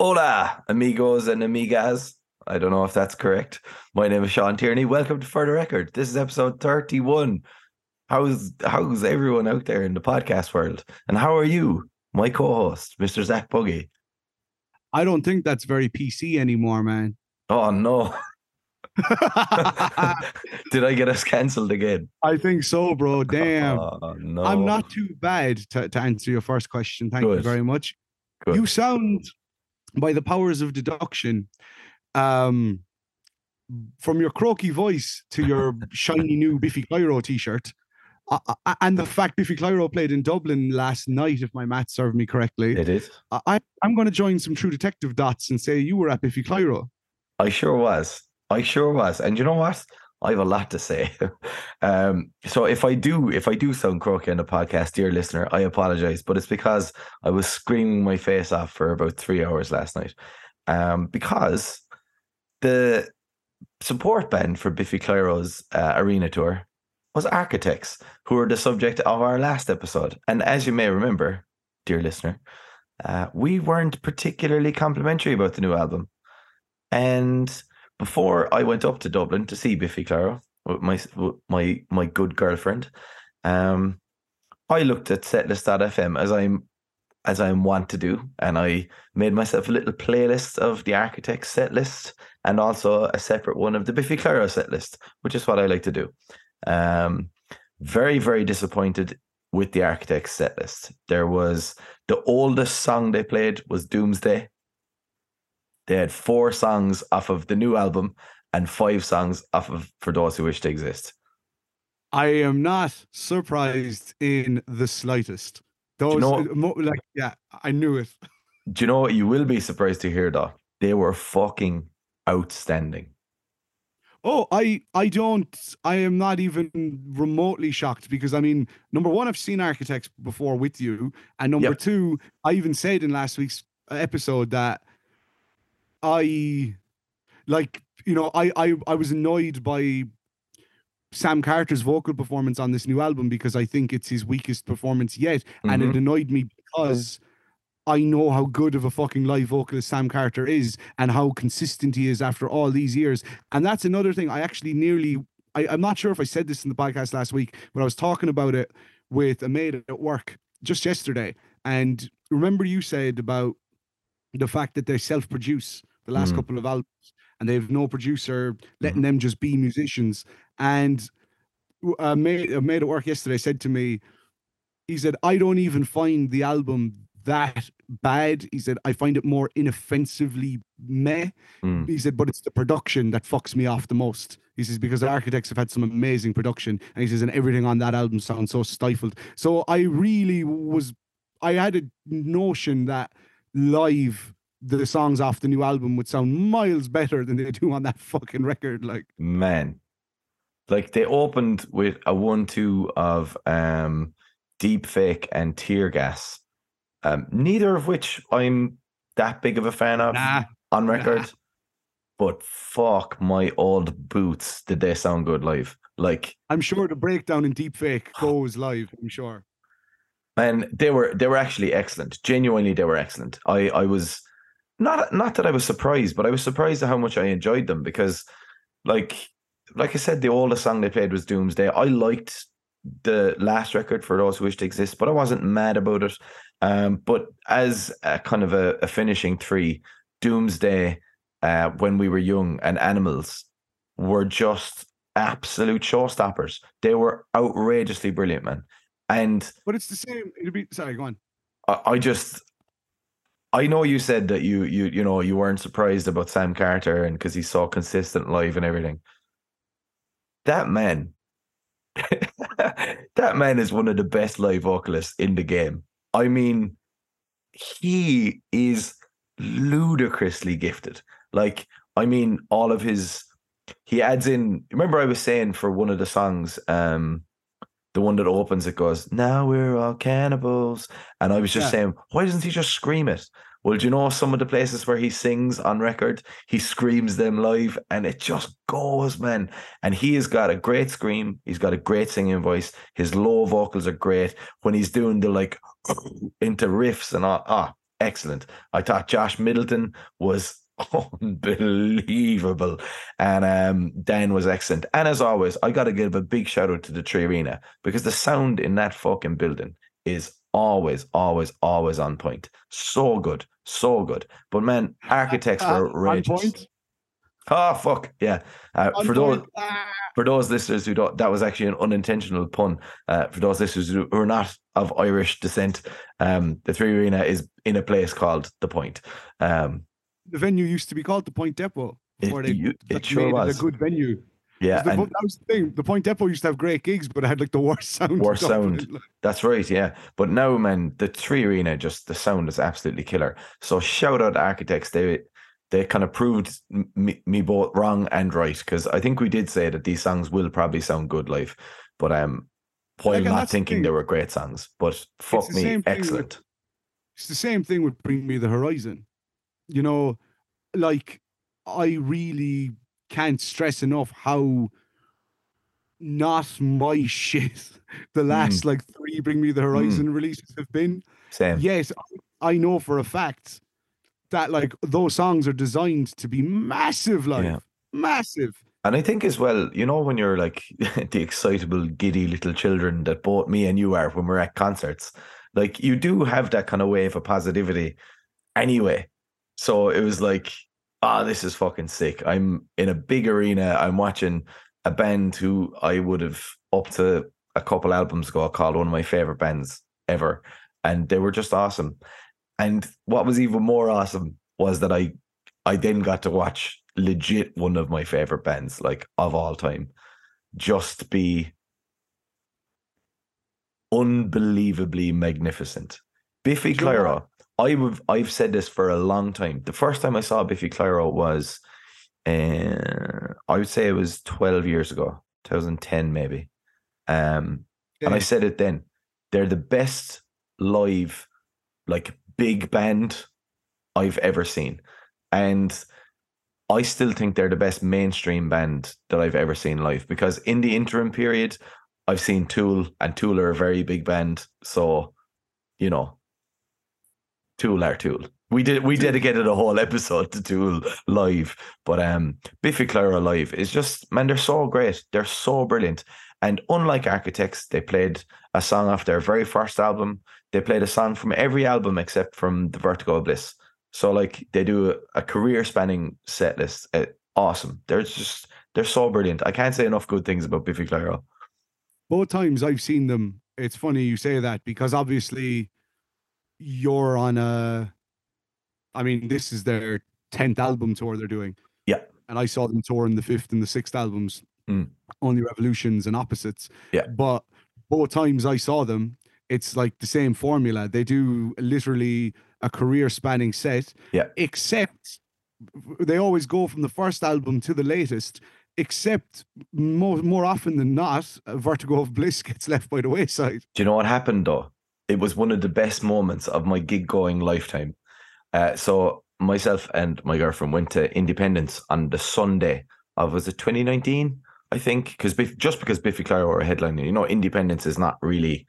Hola, amigos and amigas. I don't know if that's correct. My name is Sean Tierney. Welcome to For the Record. This is episode 31. How's how's everyone out there in the podcast world? And how are you, my co-host, Mr. Zach Buggy? I don't think that's very PC anymore, man. Oh no. Did I get us cancelled again? I think so, bro. Oh, Damn. Oh, no. I'm not too bad to, to answer your first question. Thank you very much. Good. You sound, by the powers of deduction, um, from your croaky voice to your shiny new Biffy Clyro t-shirt, uh, uh, and the fact Biffy Clyro played in Dublin last night, if my math served me correctly, It is. I, I- I'm going to join some True Detective dots and say you were at Biffy Clyro. I sure was. I sure was. And you know what? I have a lot to say. um, so if I do, if I do sound croaky on the podcast, dear listener, I apologize. But it's because I was screaming my face off for about three hours last night. Um, because the support band for Biffy Clyro's uh, arena tour was Architects, who were the subject of our last episode. And as you may remember, dear listener, uh, we weren't particularly complimentary about the new album. And before I went up to Dublin to see Biffy Clyro my my my good girlfriend, um, I looked at setlist.fm as I'm as I'm wont to do, and I made myself a little playlist of the Architects set list and also a separate one of the Biffy Clyro set list, which is what I like to do. Um, very very disappointed with the Architects set list. There was the oldest song they played was Doomsday. They had four songs off of the new album and five songs off of For Those Who Wish to Exist. I am not surprised in the slightest. Those, know- uh, like, yeah, I knew it. Do you know what you will be surprised to hear though? They were fucking outstanding. Oh, I, I don't, I am not even remotely shocked because I mean, number one, I've seen Architects before with you, and number Yep. two, I even said in last week's episode that I, like, you know, I, I, I was annoyed by Sam Carter's vocal performance on this new album because I think it's his weakest performance yet. and Mhm. it annoyed me because I know how good of a fucking live vocalist Sam Carter is and how consistent he is after all these years. And that's another thing. I actually nearly, I, I'm not sure if I said this in the podcast last week, but I was talking about it with a mate at work just yesterday. And remember, you said about the fact that they self produce the last Mm. couple of albums and they have no producer letting them just be musicians. And a mate, a mate at work yesterday said to me, he said, I don't even find the album that bad. He said, I find it more inoffensively meh. Mm. He said, but it's the production that fucks me off the most. He says, because the architects have had some amazing production. And he says, and everything on that album sounds so stifled. So I really was, I had a notion that live, the songs off the new album would sound miles better than they do on that fucking record. Like, Man. Like they opened with a one-two of um deep fake and tear gas. Um, neither of which I'm that big of a fan of nah, on nah. record. But fuck my old boots, did they sound good live? Like I'm sure the breakdown in Deep Fake goes live. I'm sure. Man, they were they were actually excellent. Genuinely, they were excellent. I I was not not that I was surprised, but I was surprised at how much I enjoyed them because, like like I said, the oldest song they played was Doomsday. I liked the last record for those who wish to exist, but I wasn't mad about it. Um, but as a kind of a, a finishing three, Doomsday, uh, when we were young, and Animals were just absolute showstoppers. They were outrageously brilliant, man. And But it's the same. It'd be sorry, go on. I, I just I know you said that you you you know you weren't surprised about Sam Carter and because he's so consistent live and everything. That man, that man is one of the best live vocalists in the game. I mean, he is ludicrously gifted. Like, I mean, all of his he adds in. Remember, I was saying for one of the songs, um, the one that opens, it goes, "Now we're all cannibals," and I was just Yeah. saying, why doesn't he just scream it? Well, do you know some of the places where he sings on record? He screams them live, and it just goes, man. And he has got a great scream. He's got a great singing voice. His low vocals are great. When he's doing the like into riffs and all, ah, excellent. I thought Josh Middleton was unbelievable. And um, Dan was excellent. And as always, I got to give a big shout out to the Three Arena because the sound in that fucking building is always, always, always on point. So good, so good. But man, architects Uh, were on outrageous. point. Oh fuck yeah! Uh, for those. Ah. for those listeners who don't, that was actually an unintentional pun. Uh, for those listeners who are not of Irish descent, um, the Three Arena is in a place called the Point. Um, the venue used to be called the Point Depot It- they you- it sure was. a good venue. yeah, the, that was the thing. The Point Depot used to have great gigs, but it had like the worst sound. Worst sound. That's right, yeah. But now, man, the Three Arena, just the sound is absolutely killer. So shout out architects. They they kind of proved me, me both wrong and right because I think we did say that these songs will probably sound good live, but um, while not that's the thinking they were great songs. But fuck me, thing with- excellent. It's the same thing with Bring Me the Horizon. You know, like I really can't stress enough how not my shit the hmm. last like three Bring Me the hmm. Horizon releases have been. Same. Yes, I know for a fact that like those songs are designed to be massive, like Yeah. massive. And I think as well, you know, when you're like the excitable, giddy little children that both me and you are when we're at concerts, like you do have that kind of wave of positivity anyway. So it was like, ah, this is fucking sick. I'm in a big arena. I'm watching a band who I would have up to a couple albums ago called one of my favorite bands ever. And they were just awesome. And what was even more awesome was that I I then got to watch legit one of my favorite bands, like of all time, just be unbelievably magnificent. Biffy Do you know Clyro. I would I've said this for a long time. The first time I saw Biffy Clyro was uh, I would say it was 12 years ago, 2010 maybe. Um and I said it then. They're the best live, like big band I've ever seen. And I still think they're the best mainstream band that I've ever seen live because in the interim period, I've seen Tool, and Tool are a very big band. So, you know, Tool are Tool. We did we dedicated a whole episode to Tool live, but um Biffy Clyro live is just man, they're so great. They're so brilliant. And unlike Architects, they played a song off their very first album. They played a song from every album except from the Vertigo of Bliss. So like they do a, a career spanning set list. Uh, awesome. They're just they're so brilliant. I can't say enough good things about Biffy Clyro. both times I've seen them, it's funny you say that because obviously you're on a. I mean, this is their tenth album tour they're doing. Yeah. and I saw them tour in the fifth and the sixth albums, Mm. only revolutions and opposites. Yeah. but both times I saw them, it's like the same formula. They do literally a career spanning set. Yeah. except they always go from the first album to the latest. Except more more often than not, Vertigo of Bliss gets left by the wayside. Do you know what happened though? It was one of the best moments of my gig going lifetime. Uh, so myself and my girlfriend went to Indiependence on the Sunday of was it 2019? I think because just because Biffy Clyro were a headliner, you know, Indiependence is not really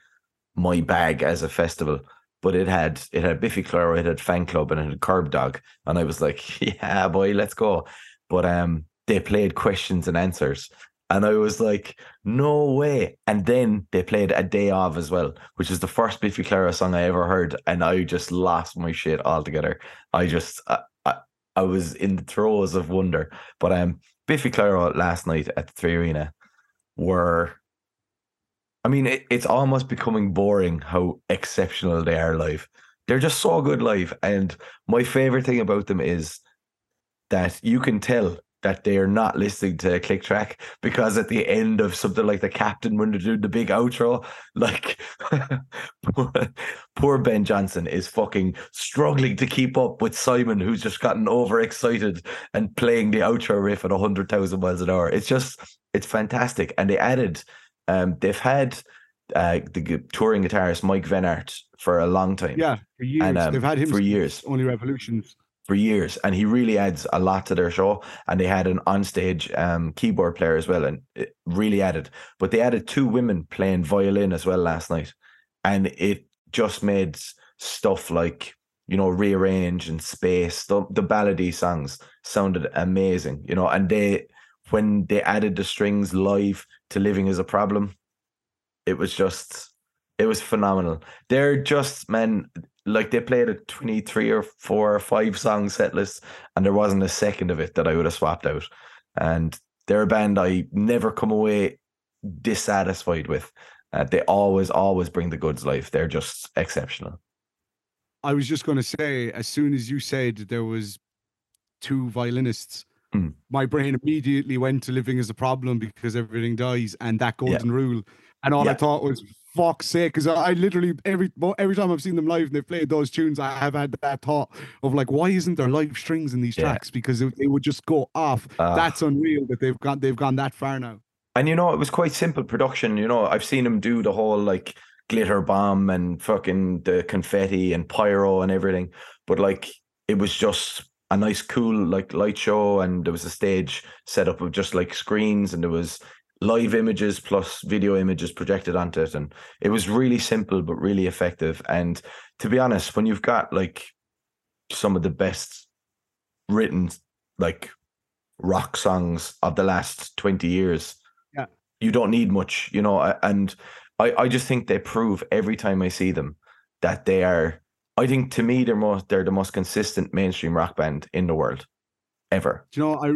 my bag as a festival. But it had it had Biffy Clyro, it had Fangclub, and it had Kerbdog, and I was like, yeah, boy, let's go. But um, they played questions and answers, and I was like, no way. And then they played A Day Of as well, which is the first Biffy Clyro song I ever heard. And I just lost my shit altogether. I just, I, I, I was in the throes of wonder. But um, Biffy Clyro last night at the Three Arena were, I mean, it, it's almost becoming boring how exceptional they are live. They're just so good live. And my favorite thing about them is that you can tell that they are not listening to click track because at the end of something like the captain when they're doing the big outro, like poor, Ben Johnston is fucking struggling to keep up with Simon, who's just gotten overexcited and playing the outro riff at hundred thousand miles an hour. It's just it's fantastic. And they added um they've had uh the touring guitarist Mike Vennart for a long time. Yeah, for years And, um, they've had him for years. Only revolutions. For years, and he really adds a lot to their show. And they had an onstage um, keyboard player as well, and it really added. But they added two women playing violin as well last night, and it just made stuff like you know, rearrange and space. The the ballady songs sounded amazing, you know, and they when they added the strings live to Living is a Problem, it was just it was phenomenal. They're just man, like they played a 23 or four or five song set list, and there wasn't a second of it that I would have swapped out. And they're a band I never come away dissatisfied with. Uh, they always, always bring the goods life. They're just exceptional. I was just going to say, as soon as you said there was two violinists, Mm. my brain immediately went to living as a problem because everything dies and that golden rule. And all I thought was, fuck's sake, because I, I literally every every time I've seen them live and they've played those tunes, I have had that thought of like, why isn't there live strings in these Yeah. tracks? Because it, they would just go off. Ah. That's unreal that they've gone they've gone that far now. And you know, it was quite simple production. You know, I've seen them do the whole like glitter bomb and fucking the confetti and pyro and everything. But like, it was just a nice, cool like light show, and there was a stage set up of just like screens, and there was live images plus video images projected onto it, and it was really simple but really effective. And to be honest, when you've got like some of the best written like rock songs of the last 20 years Yeah. you don't need much you know and i i just think they prove every time i see them that they are i think to me they're most they're the most consistent mainstream rock band in the world ever Do you know, I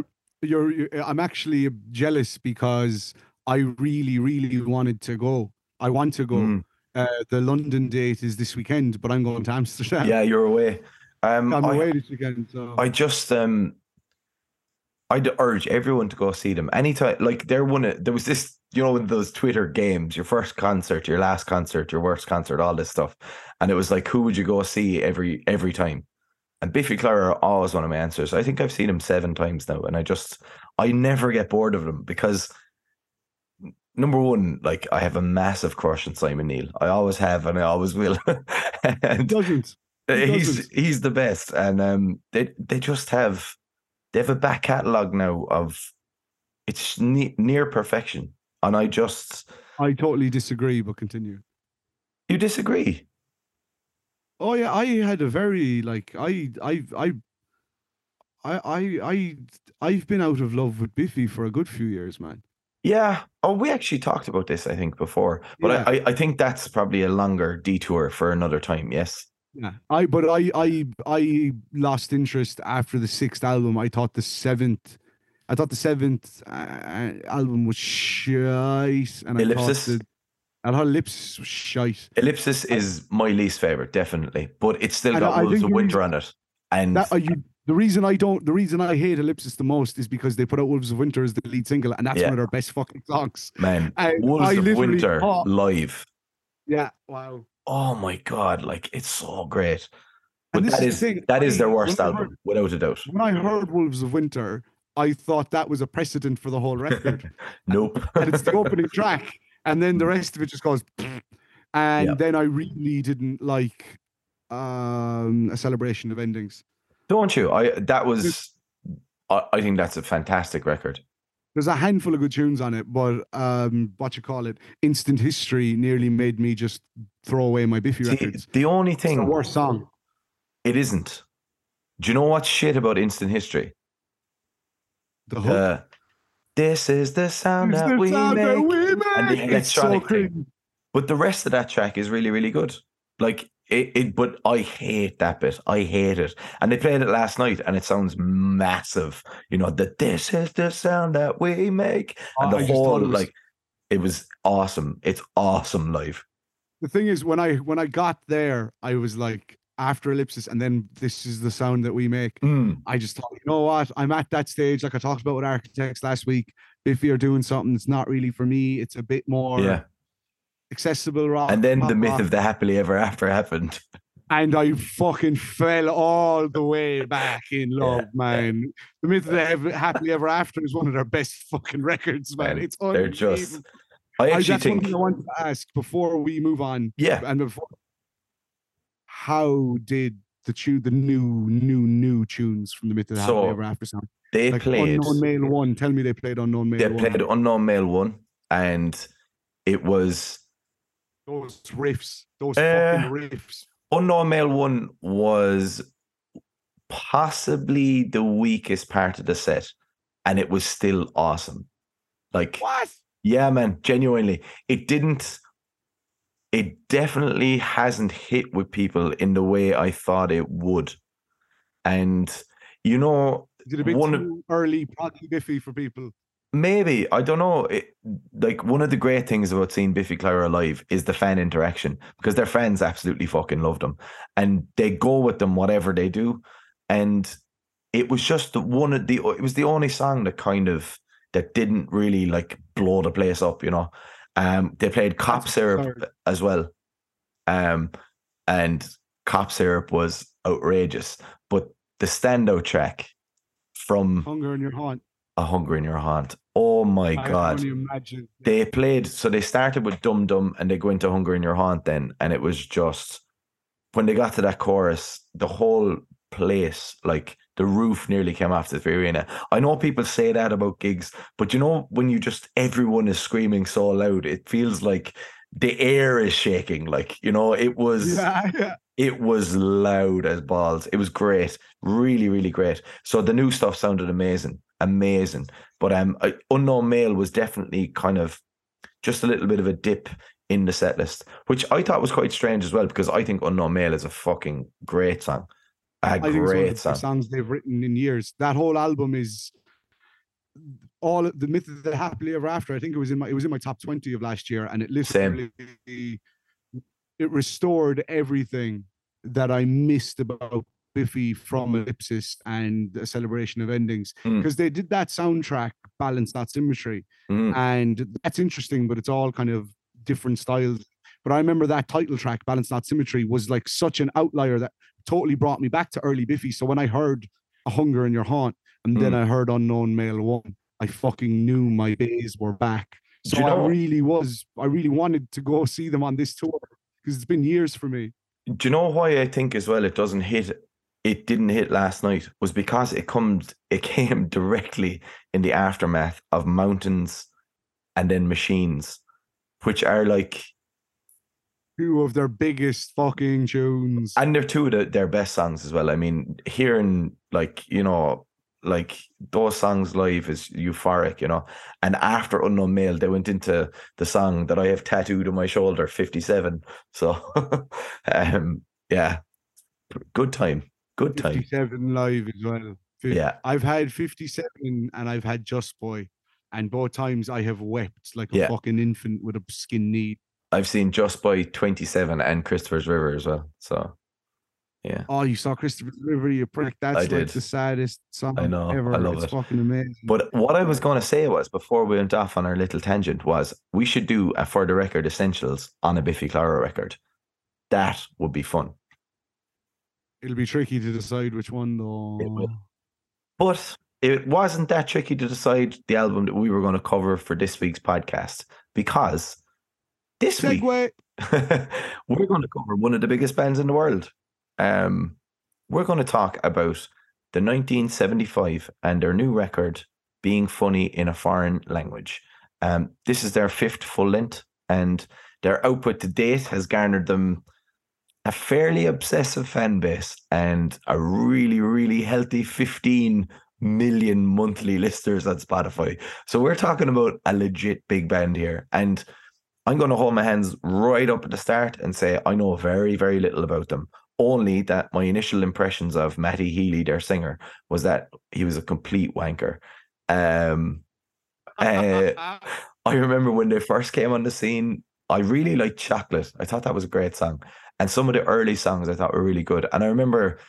you're, you're I'm actually jealous because I really, really wanted to go. I want to go. Mm. Uh, the London date is this weekend, but I'm going to Amsterdam. yeah you're away um I'm I- away this weekend. So I just um I'd urge everyone to go see them anytime. Like they're one there was this, you know, in those Twitter games, your first concert, your last concert, your worst concert, all this stuff. And it was like, who would you go see every every time? And Biffy Clyro are always one of my answers. I think I've seen him seven times now, and I just I never get bored of them because number one, like I have a massive crush on Simon Neil. I always have, and I always will. he and doesn't. He he's doesn't. he's the best, and um, they they just have they have a back catalogue now of it's ne- near perfection, and I just I totally disagree, but continue. you disagree. Oh yeah, I had a very like I I I I I I I've been out of love with Biffy for a good few years, man. Yeah. Oh, we actually talked about this, I think, before, but Yeah. I, I I think that's probably a longer detour for another time. Yes. Yeah, I but I I I lost interest after the sixth album. I thought the seventh, I thought the seventh uh, album was shite, and I Ellipsis? thought the, I her lips shite. Ellipsis is my least favorite, definitely, but it's still got I Wolves of Winter on it, and That uh, you, the reason I don't, the reason I hate Ellipsis the most is because they put out Wolves of Winter as the lead single, and that's Yeah. one of their best fucking songs. man, And Wolves I of Winter thought- live. Yeah, wow. Oh my god, like it's so great. But And this that is is that is their worst album, heard- without a doubt. When I heard Wolves of Winter, I thought that was a precedent for the whole record. Nope. and it's the opening track, and then the rest of it just goes. And Yeah. then I really didn't like um a celebration of endings. Don't you? I that was I, I think that's a fantastic record. There's a handful of good tunes on it, but um what you call it, Instant History nearly made me just throw away my Biffy See, records. the only thing, It's the worst song. it isn't. Do you know what's shit about instant history? The hook. Uh, this is the sound that the we sound that make. we and the. It's so electronic thing. But the rest of that track is really, really good. Like it, it, but I hate that bit. I hate it. And they played it last night and it sounds massive. You know, that this is the sound that we make. And Oh, I the whole it was- like it was awesome. It's awesome live. the thing is when i when i got there i was like after ellipsis and then this is the sound that we make Mm, i just thought you know what i'm at that stage like i talked about with architects last week if you're doing something that's not really for me it's a bit more yeah. accessible rock And then pop the myth rock, of the happily ever after happened. and i fucking fell all the way back in love man the myth of the happily ever after is one of their best fucking records man, it's They're just. I I, actually one think thing I want to ask before we move on yeah. and before how did the tune the new new new tunes from the myth of the So, happily ever after sound They like played unknown male one tell me they played unknown male they one played Unknown Male One and it was those riffs those Uh, fucking riffs Unknown Male One was possibly the weakest part of the set, and it was still awesome. Like What? Yeah, man, genuinely. It didn't it definitely hasn't hit with people in the way I thought it would. And you know, Is it bit One of- too early, proggy biffy for people? maybe, I don't know. It, like one of the great things about seeing Biffy Clyro live is the fan interaction because their fans absolutely fucking love them. And they go with them whatever they do. And it was just the one of the it was the only song that kind of that didn't really like blow the place up, you know. Um they played Cop That's Syrup absurd. as well. Um and Cop Syrup was outrageous. But the standout track from Hunger in your haunt. A Hunger in Your Haunt. Oh my I god. imagine. They played so they started with Dum Dum and they go into Hunger in Your Haunt then, and it was just when they got to that chorus, the whole place, like the roof nearly came off the arena. I know people say that about gigs, but you know, when you just everyone is screaming so loud, it feels like the air is shaking. Like, you know, it was Yeah, yeah. it was loud as balls. It was great, really, really great. So the new stuff sounded amazing, amazing. But um, unknown male was definitely kind of just a little bit of a dip in the set list, which I thought was quite strange as well because I think unknown male is a fucking great song, a I think it's one of the great song. songs they've written in years. That whole album is all the myth of the happily ever after. I think it was in my it was in my top twenty of last year, and it Same. literally it restored everything that I missed about Biffy from Ellipsis and a celebration of endings Mm. because they did that soundtrack balance that symmetry Mm, and that's interesting but it's all kind of different styles but i remember that title track balance not symmetry was like such an outlier that totally brought me back to early biffy so when i heard a hunger in your haunt and then Mm. i heard unknown male one i fucking knew my days were back so you know- i really was i really wanted to go see them on this tour because it's been years for me Do you know why I think as well it doesn't hit? It didn't hit last night was because it comes. It came directly in the aftermath of mountains, and then machines, which are like two of their biggest fucking tunes and they're two of the, their best songs as well. I mean, hearing like you know, like those songs live is euphoric, you know. And after Unknown Male, they went into the song that I have tattooed on my shoulder, Fifty Seven. So, um, yeah, good time, good time. 57 live as well Yeah, I've had 57 and I've had Just Boy. And both times I have wept like a Yeah. fucking infant with a skin knee. I've seen Just Boy Twenty Seven and Christopher's River as well. So, yeah, Oh, you saw Christopher River, you prick. That's like did. the saddest song I know, I love it's it. fucking amazing. But what I was going to say was before we went off on our little tangent was we should do a for the record essentials on a Biffy Clyro record. That would be fun. It'll be tricky to decide which one though. But it wasn't that tricky to decide the album that we were going to cover for this week's podcast because this week we're going to cover one of the biggest bands in the world. Um, we're going to talk about the 1975 and their new record, Being Funny in a Foreign Language. Um, this is their fifth full length, and their output to date has garnered them a fairly obsessive fan base and a really, really healthy 15 million monthly listeners on Spotify. So we're talking about a legit big band here. And I'm going to hold my hands right up at the start and say I know very, very little about them. Only that my initial impressions of Matty Healy, their singer, was that he was a complete wanker. Um, uh, I remember when they first came on the scene, I really liked Chocolate. I thought that was a great song. And some of the early songs I thought were really good. And I remember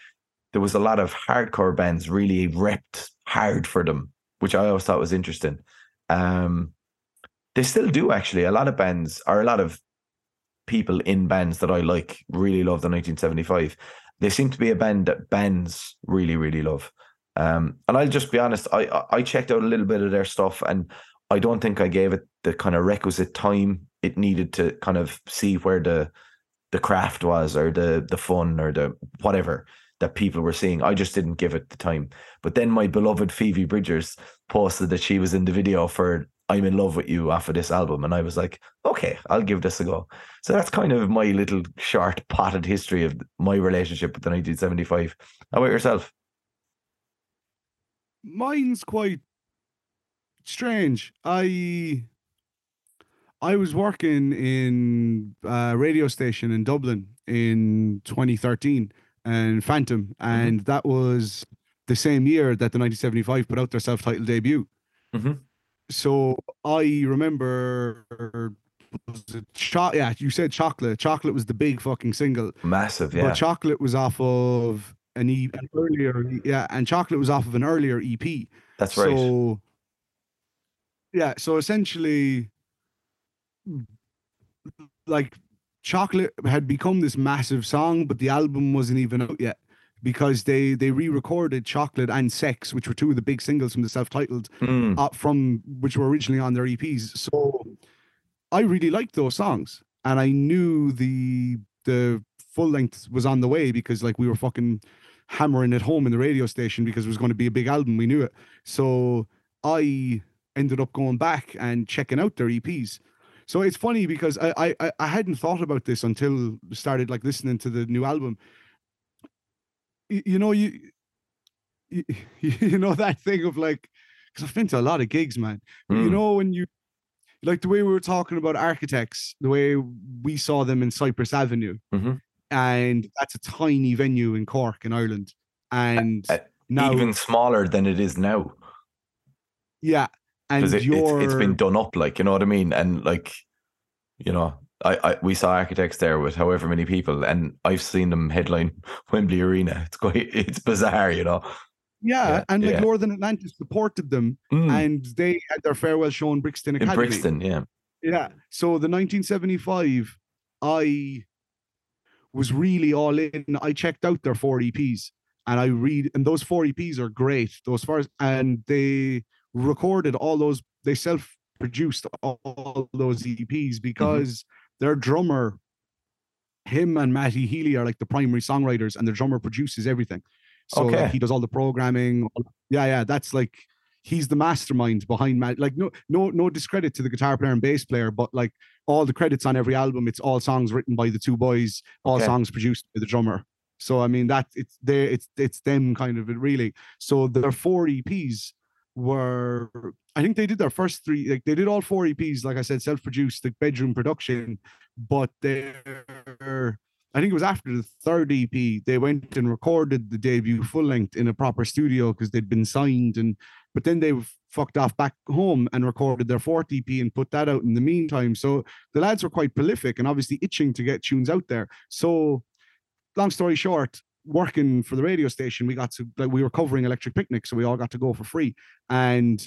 there was a lot of hardcore bands really repped hard for them, which I always thought was interesting. Um, they still do actually. A lot of bands or a lot of people in bands that I like really love the 1975. They seem to be a band that bands really, really love. Um, and I'll just be honest, I I- checked out a little bit of their stuff and I don't think I gave it the kind of requisite time it needed to kind of see where the the craft was or the the fun or the whatever that people were seeing. I just didn't give it the time. But then my beloved Phoebe Bridgers posted that she was in the video for I'm in love with you after this album. And I was like, okay, I'll give this a go. So that's kind of my little short potted history of my relationship with the 1975. How about yourself? Mine's quite strange. I I was working in a radio station in Dublin in 2013 and Phantom, and mm-hmm. that was the same year that the 1975 put out their self-titled debut. Mm-hmm. So I remember cho- yeah, you said chocolate. Chocolate was the big fucking single. Massive, yeah. But chocolate was off of an, e- an earlier, yeah, and chocolate was off of an earlier EP. That's right. So yeah, so essentially, like chocolate had become this massive song, but the album wasn't even out yet because they they re-recorded chocolate and sex which were two of the big singles from the self-titled mm. uh, from which were originally on their eps so i really liked those songs and i knew the the full length was on the way because like we were fucking hammering it home in the radio station because it was going to be a big album we knew it so i ended up going back and checking out their eps so it's funny because I, I I hadn't thought about this until started like listening to the new album. You, know you, you, you know that thing of like because I've been to a lot of gigs, man. Mm. You hmm. know when you like the way we were talking about architects, the way we saw them in Cyprus Avenue, mm-hmm. and that's a tiny venue in Cork in Ireland, and uh, now even smaller than it is now. Yeah, and it, it's, it's been done up like you know what I mean and like you know I, I we saw architects there with however many people and I've seen them headline Wembley Arena it's quite it's bizarre you know yeah, yeah and like yeah. Northern Atlantis supported them mm. and they had their farewell show in Brixton Academy in Brixton yeah yeah so the 1975 I was really all in I checked out their four EPs and I read and those four EPs are great those first and they recorded all those, they self produced all those EPs mm-hmm. because mm-hmm. Their drummer, him and Matty Healy are like the primary songwriters, and the drummer produces everything. So okay. like, he does all the programming. Yeah, yeah, that's like he's the mastermind behind Matt. Like no, no, no discredit to the guitar player and bass player, but like all the credits on every album, it's all songs written by the two boys, all okay. songs produced by the drummer. So I mean that it's there, it's it's them kind of it really. So there are four EPs were I think they did their first three, like they did all four EPs, like I said, self-produced, like bedroom production, but they're I think it was after the third EP, they went and recorded the debut full length in a proper studio because they'd been signed and but then they fucked off back home and recorded their fourth EP and put that out in the meantime. So the lads were quite prolific and obviously itching to get tunes out there. So long story short, working for the radio station, we got to like we were covering Electric Picnic, so we all got to go for free. And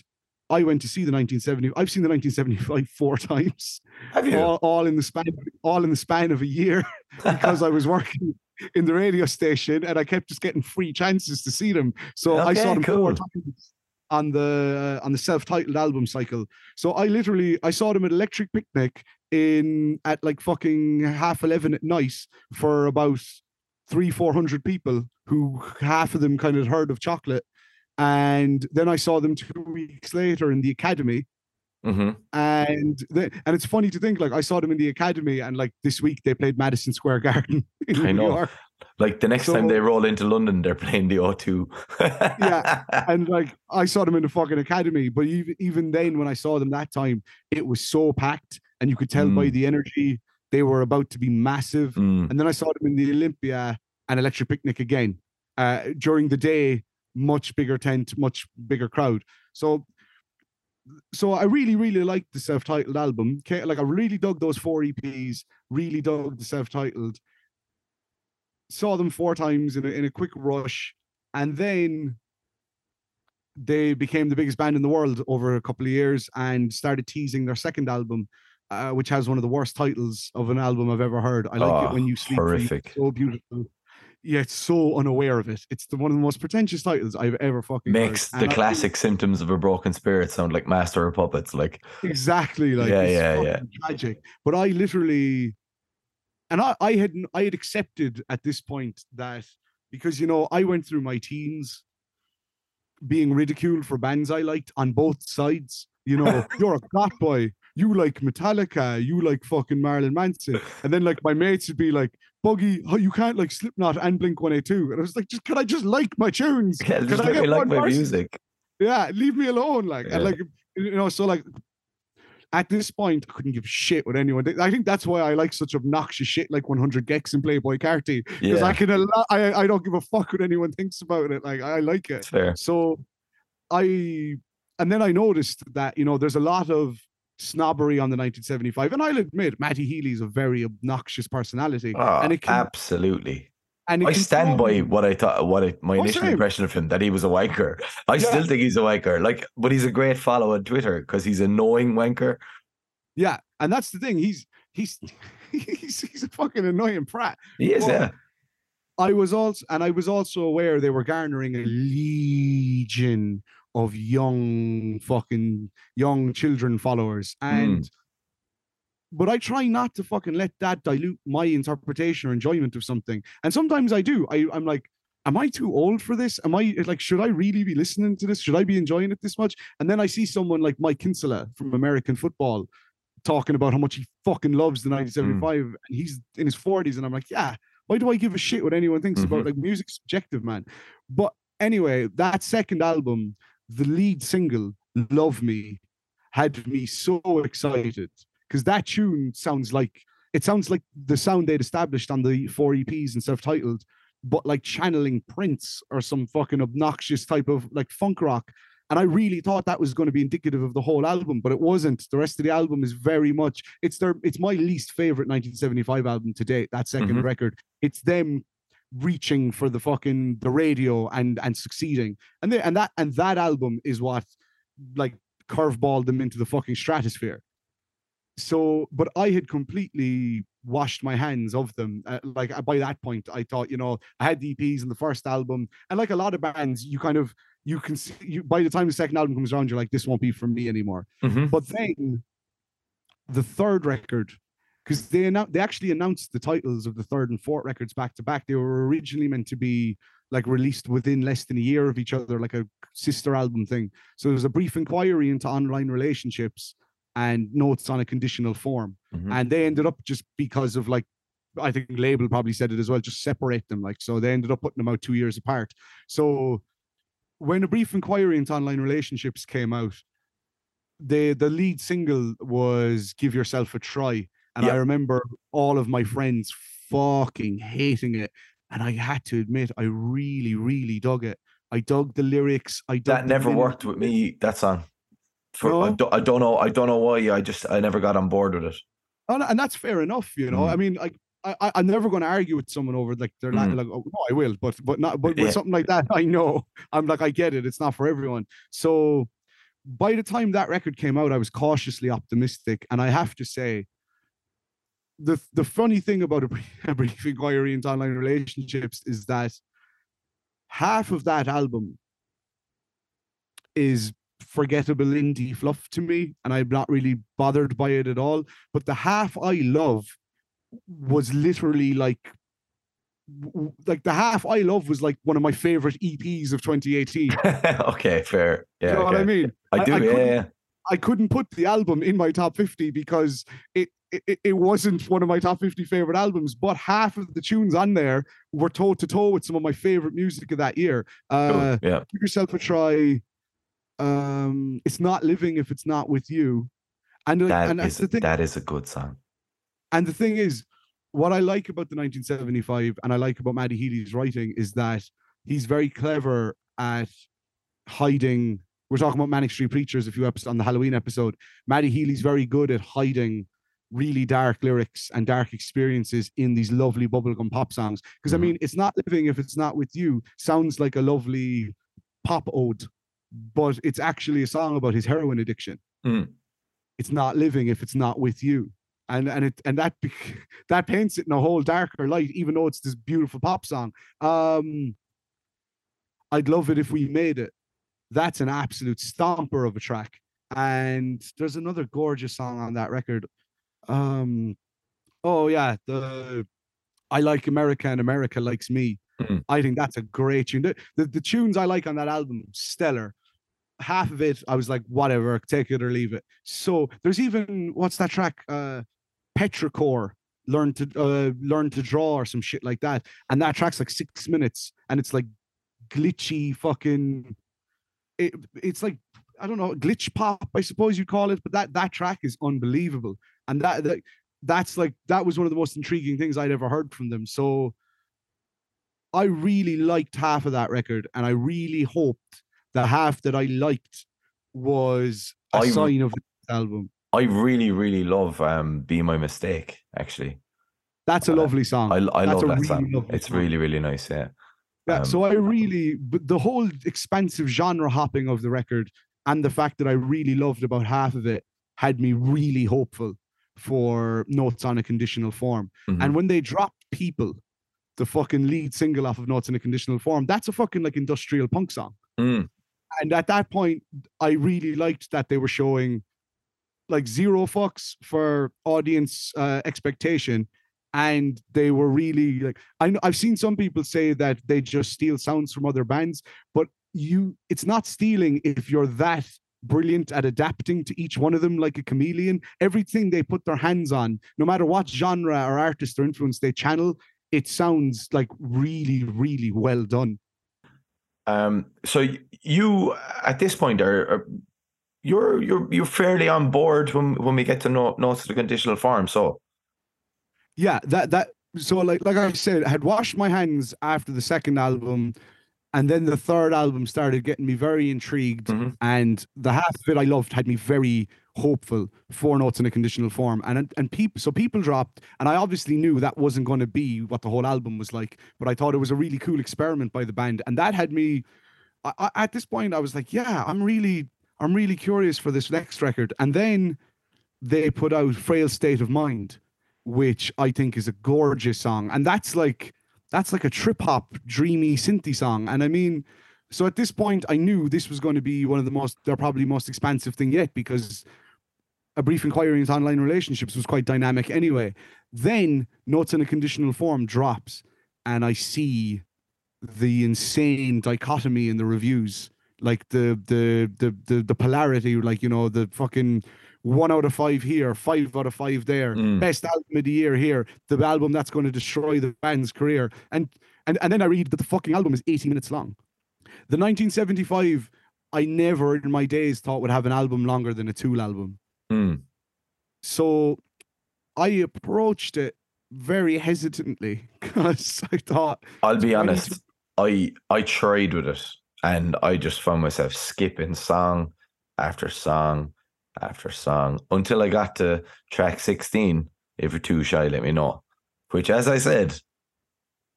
I went to see the 1970. I've seen the 1975 four times. Have you? All, all in the span, all in the span of a year, because I was working in the radio station and I kept just getting free chances to see them. So okay, I saw them cool. four times on the uh, on the self-titled album cycle. So I literally I saw them at Electric Picnic in at like fucking half eleven at night for about three, four hundred people who half of them kind of heard of chocolate. And then I saw them two weeks later in the academy. Mm-hmm. And the, and it's funny to think like I saw them in the academy and like this week they played Madison Square Garden in I New know. York. Like the next so, time they roll into London, they're playing the O2. yeah, and like I saw them in the fucking academy, but even even then, when I saw them that time, it was so packed, and you could tell mm. by the energy they were about to be massive. Mm. And then I saw them in the Olympia and Electric Picnic again uh, during the day, much bigger tent, much bigger crowd. So, so I really, really liked the self-titled album. Like I really dug those four EPs. Really dug the self-titled. Saw them four times in a, in a quick rush, and then they became the biggest band in the world over a couple of years and started teasing their second album uh, which has one of the worst titles of an album I've ever heard. I like oh, it when you sleep. Horrific. So beautiful. Yet so unaware of it. It's the one of the most pretentious titles I've ever fucking makes the classic symptoms of a broken spirit sound like Master of Puppets. Like exactly, like yeah, yeah, yeah, tragic. But I literally, and I, I had, I had accepted at this point that because you know I went through my teens being ridiculed for bands I liked on both sides you know, you're a fat boy. You like Metallica. You like fucking Marilyn Manson. And then like my mates would be like, Buggy, oh, you can't like Slipknot and Blink 182. And I was like, just can I just like my tunes? Yeah, Can I get me like my person? music. Yeah, leave me alone. Like, Yeah. and like, you know, so like at this point, I couldn't give shit with anyone. I think that's why I like such obnoxious shit like 100 gecs and Playboi Carti. Because Yeah, I can, allow, I, I don't give a fuck what anyone thinks about it. Like, I like it. fair. So I, and then I noticed that, you know, there's a lot of snobbery on the 1975. And I'll admit, Matty Healy's a very obnoxious personality. Ah, and it can, absolutely. and I stand by what I thought. What I, my Oh, initial same. impression of him that he was a wanker. I Yeah. still think he's a wanker. Like, but he's a great follow on Twitter because he's a knowing wanker. Yeah. And that's the thing. He's, he's, he's, he's a fucking annoying prat. He is. Well, yeah. I was also, and I was also aware they were garnering a legion of young fucking young children followers, hmm. and but I try not to fucking let that dilute my interpretation or enjoyment of something. And sometimes I do. I, I'm like, am I too old for this? Am I like, should I really be listening to this? Should I be enjoying it this much? And then I see someone like Mike Kinsella from American football talking about how much he fucking loves the hmm. 1975 and he's in his 40s. And I'm like, yeah, why do I give a shit what anyone thinks about mm-hmm. like music's subjective, man? But anyway, that second album, the lead single, Love Me, had me so excited because that tune sounds like it sounds like the sound they'd established on the four EPs and self-titled, but like channeling Prince or some fucking obnoxious type of like funk rock. And I really thought that was going to be indicative of the whole album, but it wasn't. The rest of the album is very much it's their it's my least favorite 1975 album to date. That 2nd Mhm. record. It's them reaching for the fucking the radio and and succeeding. And they, and that and that album is what like curveballed them into the fucking stratosphere. So, but I had completely washed my hands of them. Uh, like uh, by that point, I thought, you know, I had the EPs in the first album, and like a lot of bands, you kind of you can see you by the time the second album comes around, you're like, this won't be for me anymore. Mhm. But then the third record, because they announced they actually announced the titles of the third and fourth records back to back. They were originally meant to be like released within less than a year of each other, like a sister album thing. So there was a brief inquiry into online relationships and notes on a conditional form. Mhm. And they ended up just because of like I think label probably said it as well, just separate them. Like so they ended up putting them out two years apart. So when a brief inquiry into online relationships came out, the the lead single was "Give Yourself a Try," and I remember all of my friends fucking hating it, and I had to admit I really, really dug it. I dug the lyrics. I dug That never minute- worked with me. That song. For, I, don't, I don't know. I don't know why. I just I never got on board with it. and, and that's fair enough, you know. Mm. I mean, like. I, I- I'm never going to argue with someone over like they're Mm. like oh, no, I will, but but not but with something like that, I know I'm like I get it. It's not for everyone. So by the time that record came out, I was cautiously optimistic, and I have to say, the the funny thing about a brief, a brief inquiry into online relationships is that half of that album is forgettable indie fluff to me, and I'm not really bothered by it at all. But the half I love was literally like. Like the half I love was like one of my favorite EPs of 2018. okay, fair. Yeah, you know what I mean? I I- do. I yeah, yeah. I couldn't put the album in my top 50 because it, it it wasn't one of my top 50 favorite albums, but half of the tunes on there were toe to toe with some of my favorite music of that year. Uh, yeah. give yourself a try. Um, it's not living if it's not with you. And, like, That and that's is the thing. that is a good song. And the thing is, what I like about the 1975 and I like about Matty Healy's writing is that he's very clever at hiding. We're talking about Manic Street Preachers a few episodes on the Halloween episode. Matty Healy's very good at hiding really dark lyrics and dark experiences in these lovely bubblegum pop songs. Because Mhm. I mean, it's not living if it's not with you sounds like a lovely pop ode, but it's actually a song about his heroin addiction. Mm. It's not living if it's not with you and and it and that that paints it in a whole darker light even though it's this beautiful pop song um i'd love it if we made it that's an absolute stomper of a track and there's another gorgeous song on that record um oh yeah the i like america and america likes me Mhm. i think that's a great tune the, the, the tunes i like on that album stellar half of it, I was like, whatever, take it or leave it. So there's even what's that track? Uh Petrichor, learn to uh learn to draw or some shit like that. And that track's like six minutes and it's like glitchy fucking it, it's like I don't know, glitch pop, I suppose you'd call it, but that that track is unbelievable. And that, that that's like that was one of the most intriguing things I'd ever heard from them. So I really liked half of that record, and I really hoped the half that I liked was a I- sign of the album. I really, really love um Be My Mistake, actually. That's a Uh, lovely song. I, I love that really song. It's song. really, really nice, yeah. Yeah, Um, so I really the whole expansive genre hopping of the record and the fact that I really loved about half of it had me really hopeful for Notes on a Conditional Form. mhm. And when they dropped People, the fucking lead single off of Notes in a Conditional Form, that's a fucking like industrial punk song. Mm, And at that point, I really liked that they were showing like zero fucks for audience uh, expectation. And they were really like I know I've seen some people say that they just steal sounds from other bands, but you it's not stealing if you're that brilliant at adapting to each one of them like a chameleon. Everything they put their hands on, no matter what genre or artist or influence they channel, it sounds like really, really well done. Um, so you at this point are, are you're you're you're fairly on board when when we get to know notes of the conditional form. So yeah that that so like like i said i had washed my hands after the second album and then the third album started getting me very intrigued Mhm. and the half of it i loved had me very hopeful for notes in a conditional form and and people so people dropped and i obviously knew that wasn't going to be what the whole album was like but i thought it was a really cool experiment by the band and that had me I, I, at this point i was like yeah i'm really i'm really curious for this next record and then they put out frail state of mind which I think is a gorgeous song. And that's like that's like a trip hop, dreamy synthy song. And I mean, so at this point, I knew this was going to be one of the most, they're probably most expansive thing yet because a brief inquiry into online relationships was quite dynamic anyway. Then Notes in a Conditional Form drops, and I see the insane dichotomy in the reviews, like the the the the, the polarity, like you know the fucking one out of five here, five out of five there, Mm. best album of the year here, the album that's going to destroy the band's career, and and and then I read that the fucking album is 80 minutes long. The 1975, I never in my days thought would have an album longer than a Tool album. mm, So I approached it very hesitantly because I thought, I'll be honest. I I tried with it, and I just found myself skipping song after song after song until I got to track sixteen. If you're too shy, let me know. Which, as I said,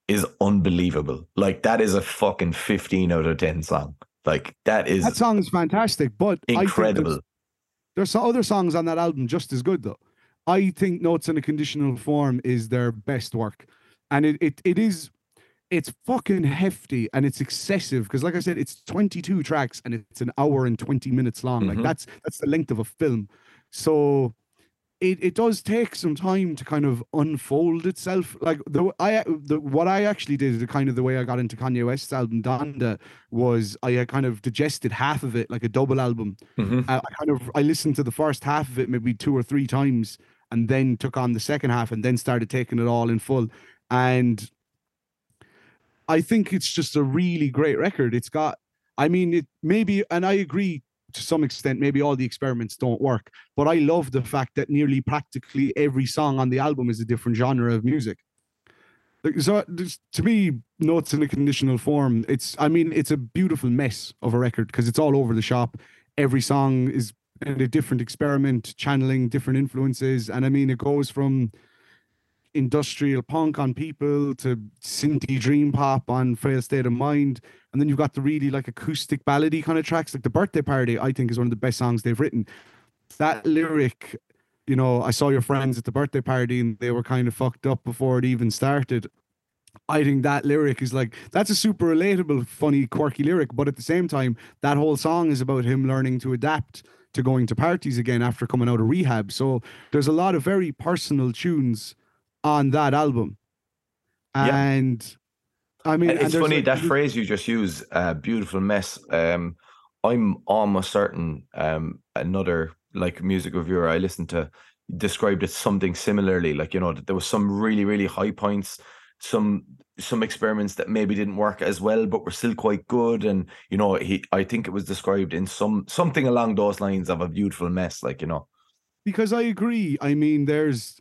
is unbelievable. Like that is a fucking fifteen out of ten song. Like that is that song is fantastic, but there's- incredible. There's some other songs on that album just as good though. I think Notes in a Conditional Form is their best work. And it it, it is it's fucking hefty and it's excessive because like I said, it's 22 tracks and it's an hour and 20 minutes long. Mhm. Like that's that's the length of a film. So it, it does take some time to kind of unfold itself. Like the I the what I actually did, the kind of the way I got into Kanye West's album Donda was I had kind of digested half of it like a double album Mhm. I, I kind of I listened to the first half of it maybe two or three times and then took on the second half and then started taking it all in full and I think it's just a really great record it's got I mean it maybe and I agree to some extent maybe all the experiments don't work but I love the fact that nearly practically every song on the album is a different genre of music so to me notes in a conditional form it's I mean it's a beautiful mess of a record because it's all over the shop every song is a different experiment, channeling different influences. And I mean, it goes from industrial punk on people to synthy dream pop on frail state of mind. And then you've got the really like acoustic ballady kind of tracks, like the birthday party, I think is one of the best songs they've written. That lyric, you know, I saw your friends at the birthday party and they were kind of fucked up before it even started. I think that lyric is like that's a super relatable, funny, quirky lyric, but at the same time, that whole song is about him learning to adapt to going to parties again after coming out of rehab. So there's a lot of very personal tunes on that album. Yeah. And I mean, it's funny like- that phrase you just use, uh, "beautiful mess." Um, I'm almost certain um, another like music reviewer I listened to described it something similarly. Like you know, there was some really really high points, some some experiments that maybe didn't work as well, but were still quite good. And you know, he I think it was described in some something along those lines of a beautiful mess. Like you know, because I agree. I mean, there's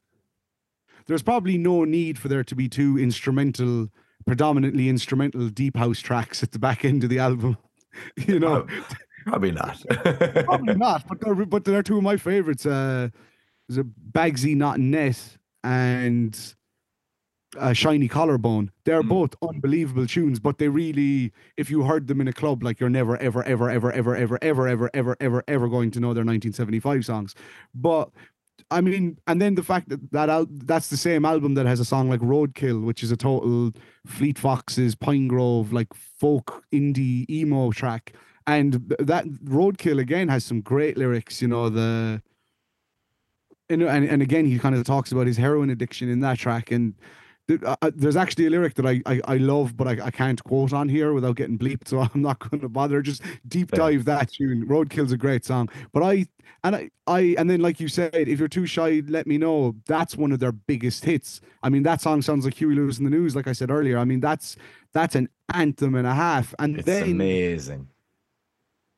there's probably no need for there to be two instrumental, predominantly instrumental deep house tracks at the back end of the album. you know, probably not. probably not. But they're, but they're two of my favorites. Uh, there's a Bagsy Not Net and a Shiny Collarbone. They're mm. both unbelievable tunes, but they really, if you heard them in a club, like you're never, ever, ever, ever, ever, ever, ever, ever, ever, ever, ever going to know their 1975 songs. But I mean, and then the fact that that al- that's the same album that has a song like Roadkill, which is a total Fleet Foxes, Pinegrove, like folk indie emo track. And that Roadkill again has some great lyrics, you know, the and, and, and again he kind of talks about his heroin addiction in that track and there's actually a lyric that I I, I love, but I, I can't quote on here without getting bleeped, so I'm not going to bother. Just deep dive that tune. Roadkill's a great song, but I and I I and then like you said, if you're too shy, let me know. That's one of their biggest hits. I mean, that song sounds like Huey Lewis and the News, like I said earlier. I mean, that's that's an anthem and a half, and it's then amazing.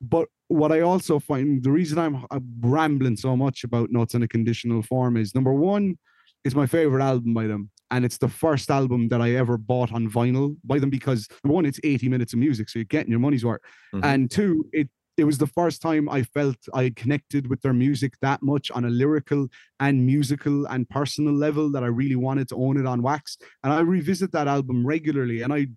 But what I also find the reason I'm, I'm rambling so much about Notes in a Conditional Form is number one, it's my favorite album by them and it's the first album that I ever bought on vinyl by them because one, it's 80 minutes of music, so you're getting your money's worth, mm-hmm. and two, it it was the first time I felt I connected with their music that much on a lyrical and musical and personal level that I really wanted to own it on wax. And I revisit that album regularly. And I,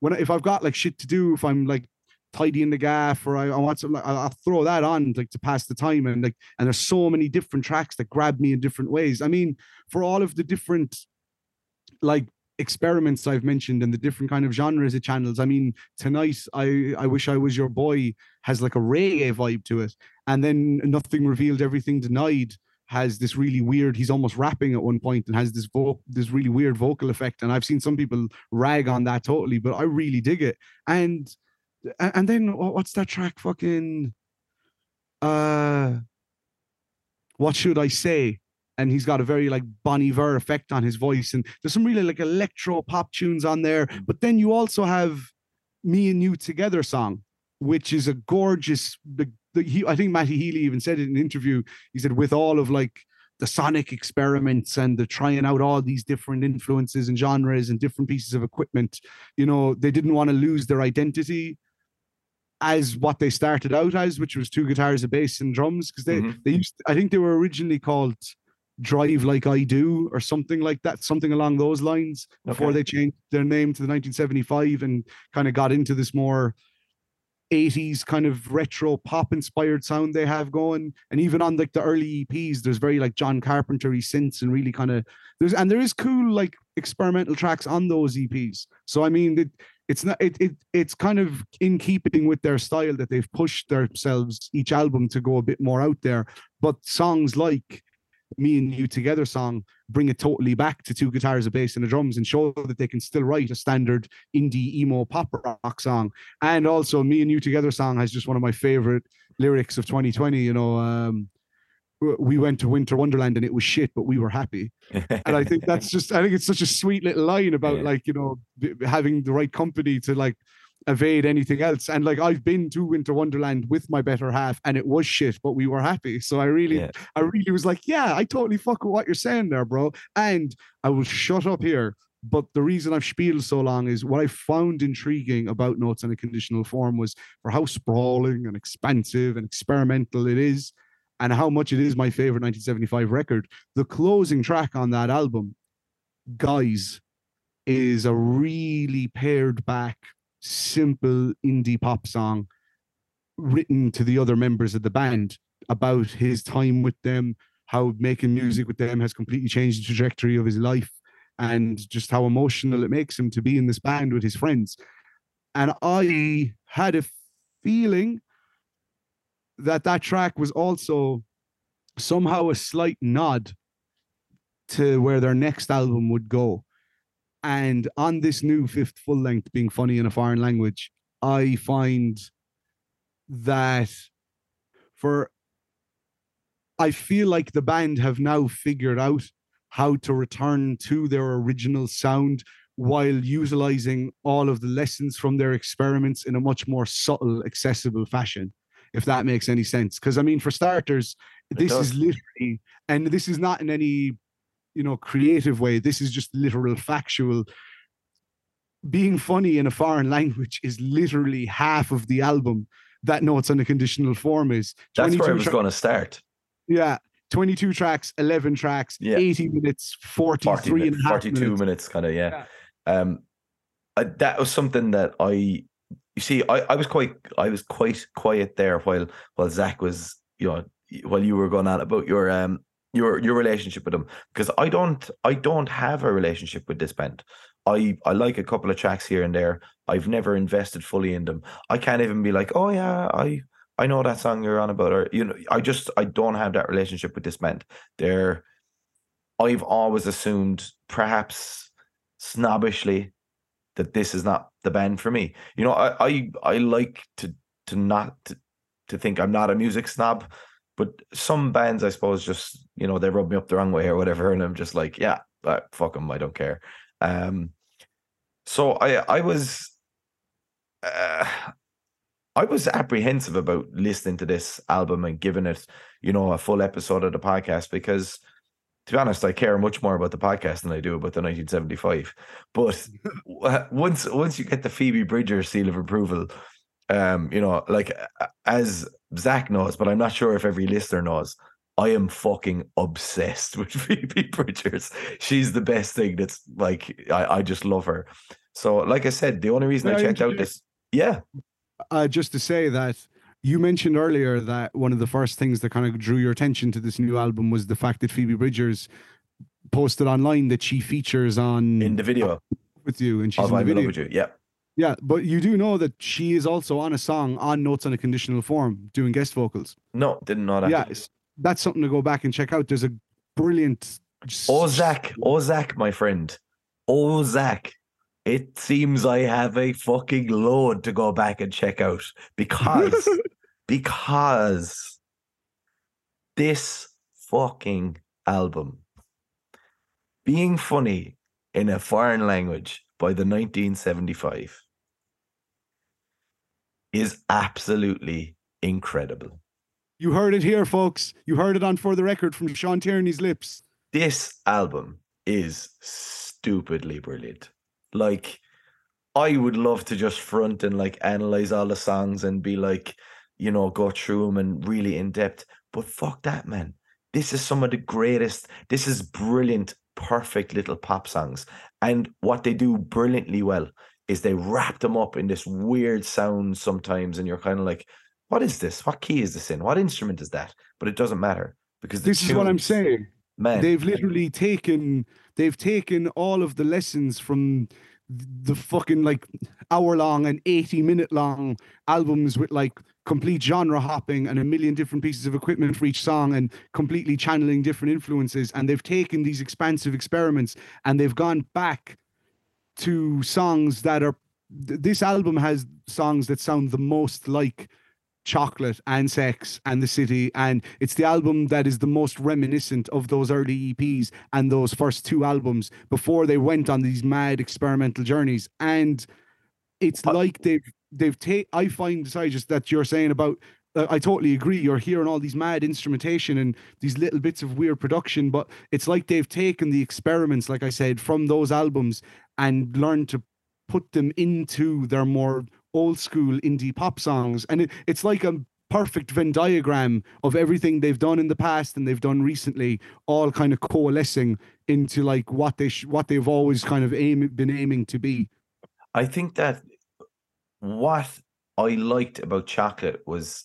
when if I've got like shit to do, if I'm like tidying the gaff or I, I want something, I'll, I'll throw that on like to pass the time. And like, and there's so many different tracks that grab me in different ways. I mean, for all of the different like experiments I've mentioned and the different kind of genres it channels. I mean, tonight I I wish I was your boy has like a reggae vibe to it, and then nothing revealed, everything denied has this really weird. He's almost rapping at one point and has this vo- this really weird vocal effect, and I've seen some people rag on that totally, but I really dig it. And and then what's that track? Fucking uh, what should I say? And he's got a very like Bon Iver effect on his voice. And there's some really like electro pop tunes on there. Mm. But then you also have Me and You Together song, which is a gorgeous. The, the, he, I think Matty Healy even said it in an interview. He said with all of like the sonic experiments and the trying out all these different influences and genres and different pieces of equipment, you know, they didn't want to lose their identity as what they started out as, which was two guitars, a bass, and drums. Because they mm-hmm. they used, I think they were originally called Drive Like I Do or something like that, something along those lines before they changed their name to the 1975 and kind of got into this more 80s kind of retro pop inspired sound they have going. And even on like the early EPs, there's very like John Carpenter synths and really kind of there's and there is cool like experimental tracks on those EPs. So I mean it, it's not it, it it's kind of in keeping with their style that they've pushed themselves each album to go a bit more out there. But songs like me and you together song bring it totally back to two guitars a bass and the drums and show that they can still write a standard indie emo pop rock song and also me and you together song has just one of my favorite lyrics of 2020 you know um, we went to winter wonderland and it was shit but we were happy and i think that's just i think it's such a sweet little line about yeah. like you know having the right company to like evade anything else. And like I've been to Winter Wonderland with my better half, and it was shit, but we were happy. So I really, yeah. I really was like, yeah, I totally fuck with what you're saying there, bro. And I will shut up here. But the reason I've spieled so long is what I found intriguing about Notes in a Conditional Form was for how sprawling and expansive and experimental it is, and how much it is my favorite 1975 record. The closing track on that album, Guys, is a really pared back simple indie pop song written to the other members of the band about his time with them, how making music with them has completely changed the trajectory of his life, and just how emotional it makes him to be in this band with his friends. And I had a feeling that that track was also somehow a slight nod to where their next album would go. And on this new fifth full length, being funny in a foreign language, I find that for I feel like the band have now figured out how to return to their original sound while utilizing all of the lessons from their experiments in a much more subtle, accessible fashion, if that makes any sense. Because I mean, for starters, It this does. is literally, and this is not in any, you know, creative way. This is just literal, factual. Being funny in a foreign language is literally half of the album that Notes on a Conditional Form is. That's where I 22 was tra- going to start. Yeah. 22 tracks, 11 tracks, Yeah. 80 minutes, 40 43 and a minutes, half 42 minutes. minutes, kind of, yeah. Um, I, that was something that I, you see, I, I was quite, I was quite quiet there while, while Zach was, you know, while you were going on about your, um, your, your relationship with them because I don't, I don't have a relationship with this band. I, I like a couple of tracks here and there. I've never invested fully in them. I can't even be like, oh yeah, I, I know that song you're on about, or you know, I just, I don't have that relationship with this band. They're, I've always assumed, perhaps snobbishly, that this is not the band for me. You know, I I, I like to to not to, to think I'm not a music snob, but some bands, I suppose, just you know they rub me up the wrong way or whatever, and I'm just like, yeah, fuck them, I don't care. Um, so I I was. Uh, I was apprehensive about listening to this album and giving it, you know, a full episode of the podcast because to be honest, I care much more about the podcast than I do about the 1975. But once once you get the Phoebe Bridgers seal of approval, um, you know, like as Zach knows, but I'm not sure if every listener knows, I am fucking obsessed with Phoebe Bridgers. She's the best thing. That's like I, I just love her. So, like I said, the only reason I I checked out this, yeah, uh, just to say that you mentioned earlier that one of the first things that kind of drew your attention to this new album was the fact that Phoebe Bridgers posted online that she features on in the video with you and she's of in the I'm video. with you, yeah. Yeah, but you do know that she is also on a song on Notes on a Conditional Form doing guest vocals. No, didn't know that. Yeah, that's something to go back and check out. There's a brilliant. Oh, Zach, oh, my friend. Oh, Zach. It seems I have a fucking load to go back and check out because, because this fucking album, being funny in a foreign language by the 1975, is absolutely incredible. You heard it here, folks. You heard it on For the Record from Sean Tierney's lips. this album is stupidly brilliant. Like, I would love to just front and like analyze all the songs and be like, you know, go through them and really in depth. But fuck that, man. This is some of the greatest. This is brilliant, perfect little pop songs. And what they do brilliantly well is they wrap them up in this weird sound sometimes, and you're kind of like, what is this? What key is this in? What instrument is that? But it doesn't matter because This is what I'm saying. Man, they've literally taken they've taken all of the lessons from the fucking like hour long and 80 minute long albums with like complete genre hopping and a million different pieces of equipment for each song and completely channeling different influences and they've taken these expansive experiments and they've gone back to songs that are th- this album has songs that sound the most like chocolate and sex and the city and it's the album that is the most reminiscent of those early eps and those first two albums before they went on these mad experimental journeys and it's But- like they've they've take i find sorry just that you're saying about uh, I totally agree. You're hearing all these mad instrumentation and these little bits of weird production, but it's like they've taken the experiments, like I said, from those albums and learn to put them into their more old school indie pop songs. And it, it's like a perfect Venn diagram of everything they've done in the past and they've done recently, all kind of coalescing into like what they sh- what they've always kind of aim been aiming to be. I think that what I liked about Chocolate was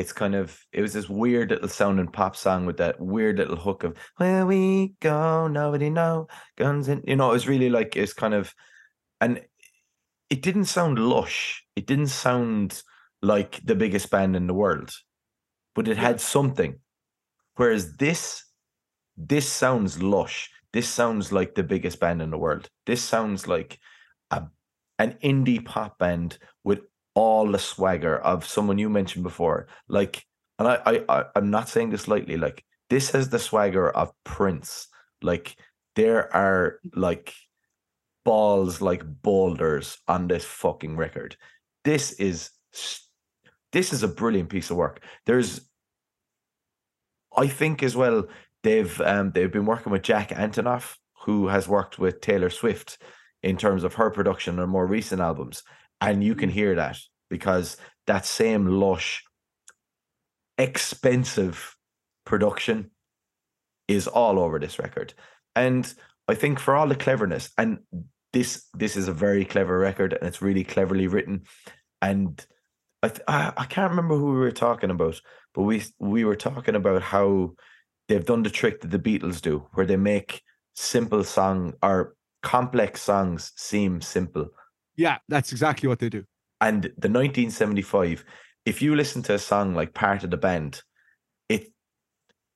it's kind of it was this weird little sounding pop song with that weird little hook of where we go, nobody know guns in you know, it was really like it's kind of and it didn't sound lush. It didn't sound like the biggest band in the world, but it had something. Whereas this this sounds lush. This sounds like the biggest band in the world. This sounds like a an indie pop band all the swagger of someone you mentioned before. Like, and I, I, I I'm not saying this lightly. Like, this has the swagger of Prince. Like, there are like balls like boulders on this fucking record. This is this is a brilliant piece of work. There's, I think as well, they've um they've been working with Jack Antonoff, who has worked with Taylor Swift in terms of her production on more recent albums, and you can mm. hear that because that same lush, expensive production is all over this record. And I think for all the cleverness, and this this is a very clever record, and it's really cleverly written. And I th- I, can't remember who we were talking about, but we we were talking about how they've done the trick that the Beatles do, where they make simple song or complex songs seem simple. Yeah, that's exactly what they do. And the 1975, if you listen to a song like Part of the Band, it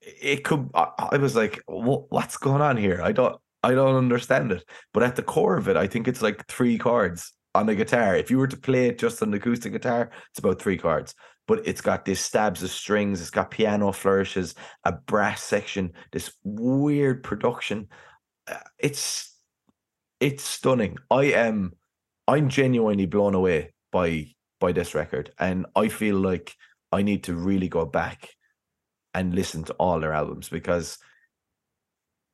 it could. I, I was like, what, what's going on here? I don't I don't understand it. But at the core of it, I think it's like three chords on a guitar. If you were to play it just on an acoustic guitar, it's about three chords. But it's got these stabs of strings, it's got piano flourishes, a brass section, this weird production. Uh, it's it's stunning. I am I'm genuinely blown away by by this record, and I feel like I need to really go back and listen to all their albums because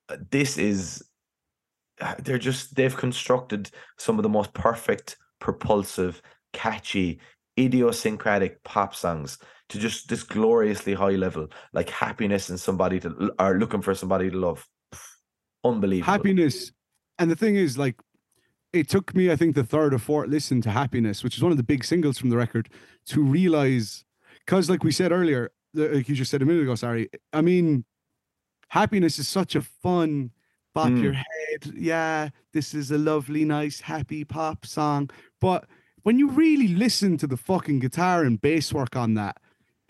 uh, this is uh, they're just they've constructed some of the most perfect, propulsive, catchy, idiosyncratic pop songs to just this gloriously high level, like happiness and somebody to are looking for somebody to love. Unbelievable. Happiness. And the thing is, like, it took me, I think, the third or fourth listen to Happiness, which is one of the big singles from the record, to realize, because, like we said earlier, like you just said a minute ago, sorry. I mean, Happiness is such a fun, bop mm. your head. Yeah, this is a lovely, nice, happy pop song. But when you really listen to the fucking guitar and bass work on that,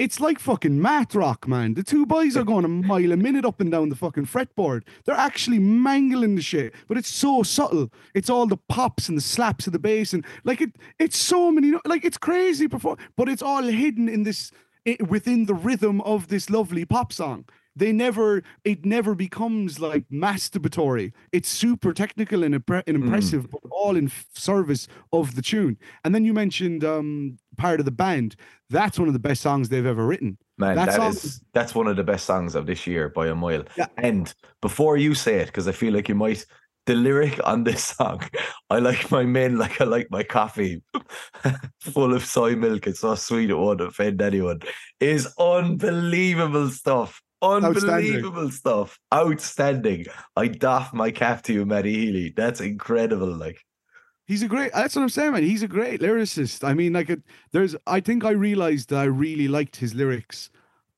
it's like fucking math rock, man. The two boys are going a mile a minute up and down the fucking fretboard. They're actually mangling the shit, but it's so subtle. It's all the pops and the slaps of the bass and like it. It's so many, like it's crazy perform, but it's all hidden in this, it, within the rhythm of this lovely pop song they never it never becomes like masturbatory it's super technical and, impre- and mm. impressive mm. but all in service of the tune and then you mentioned um part of the band that's one of the best songs they've ever written man that, that is that's one of the best songs of this year by a mile yeah. and before you say it because i feel like you might the lyric on this song, I like my men like I like my coffee full of soy milk. It's so sweet it won't offend anyone. Is unbelievable stuff. Unbelievable stuff. Outstanding. I doff my cap to you, Matty Healy. That's incredible. Like he's a great that's what I'm saying, man. He's a great lyricist. I mean, like it, there's I think I realized that I really liked his lyrics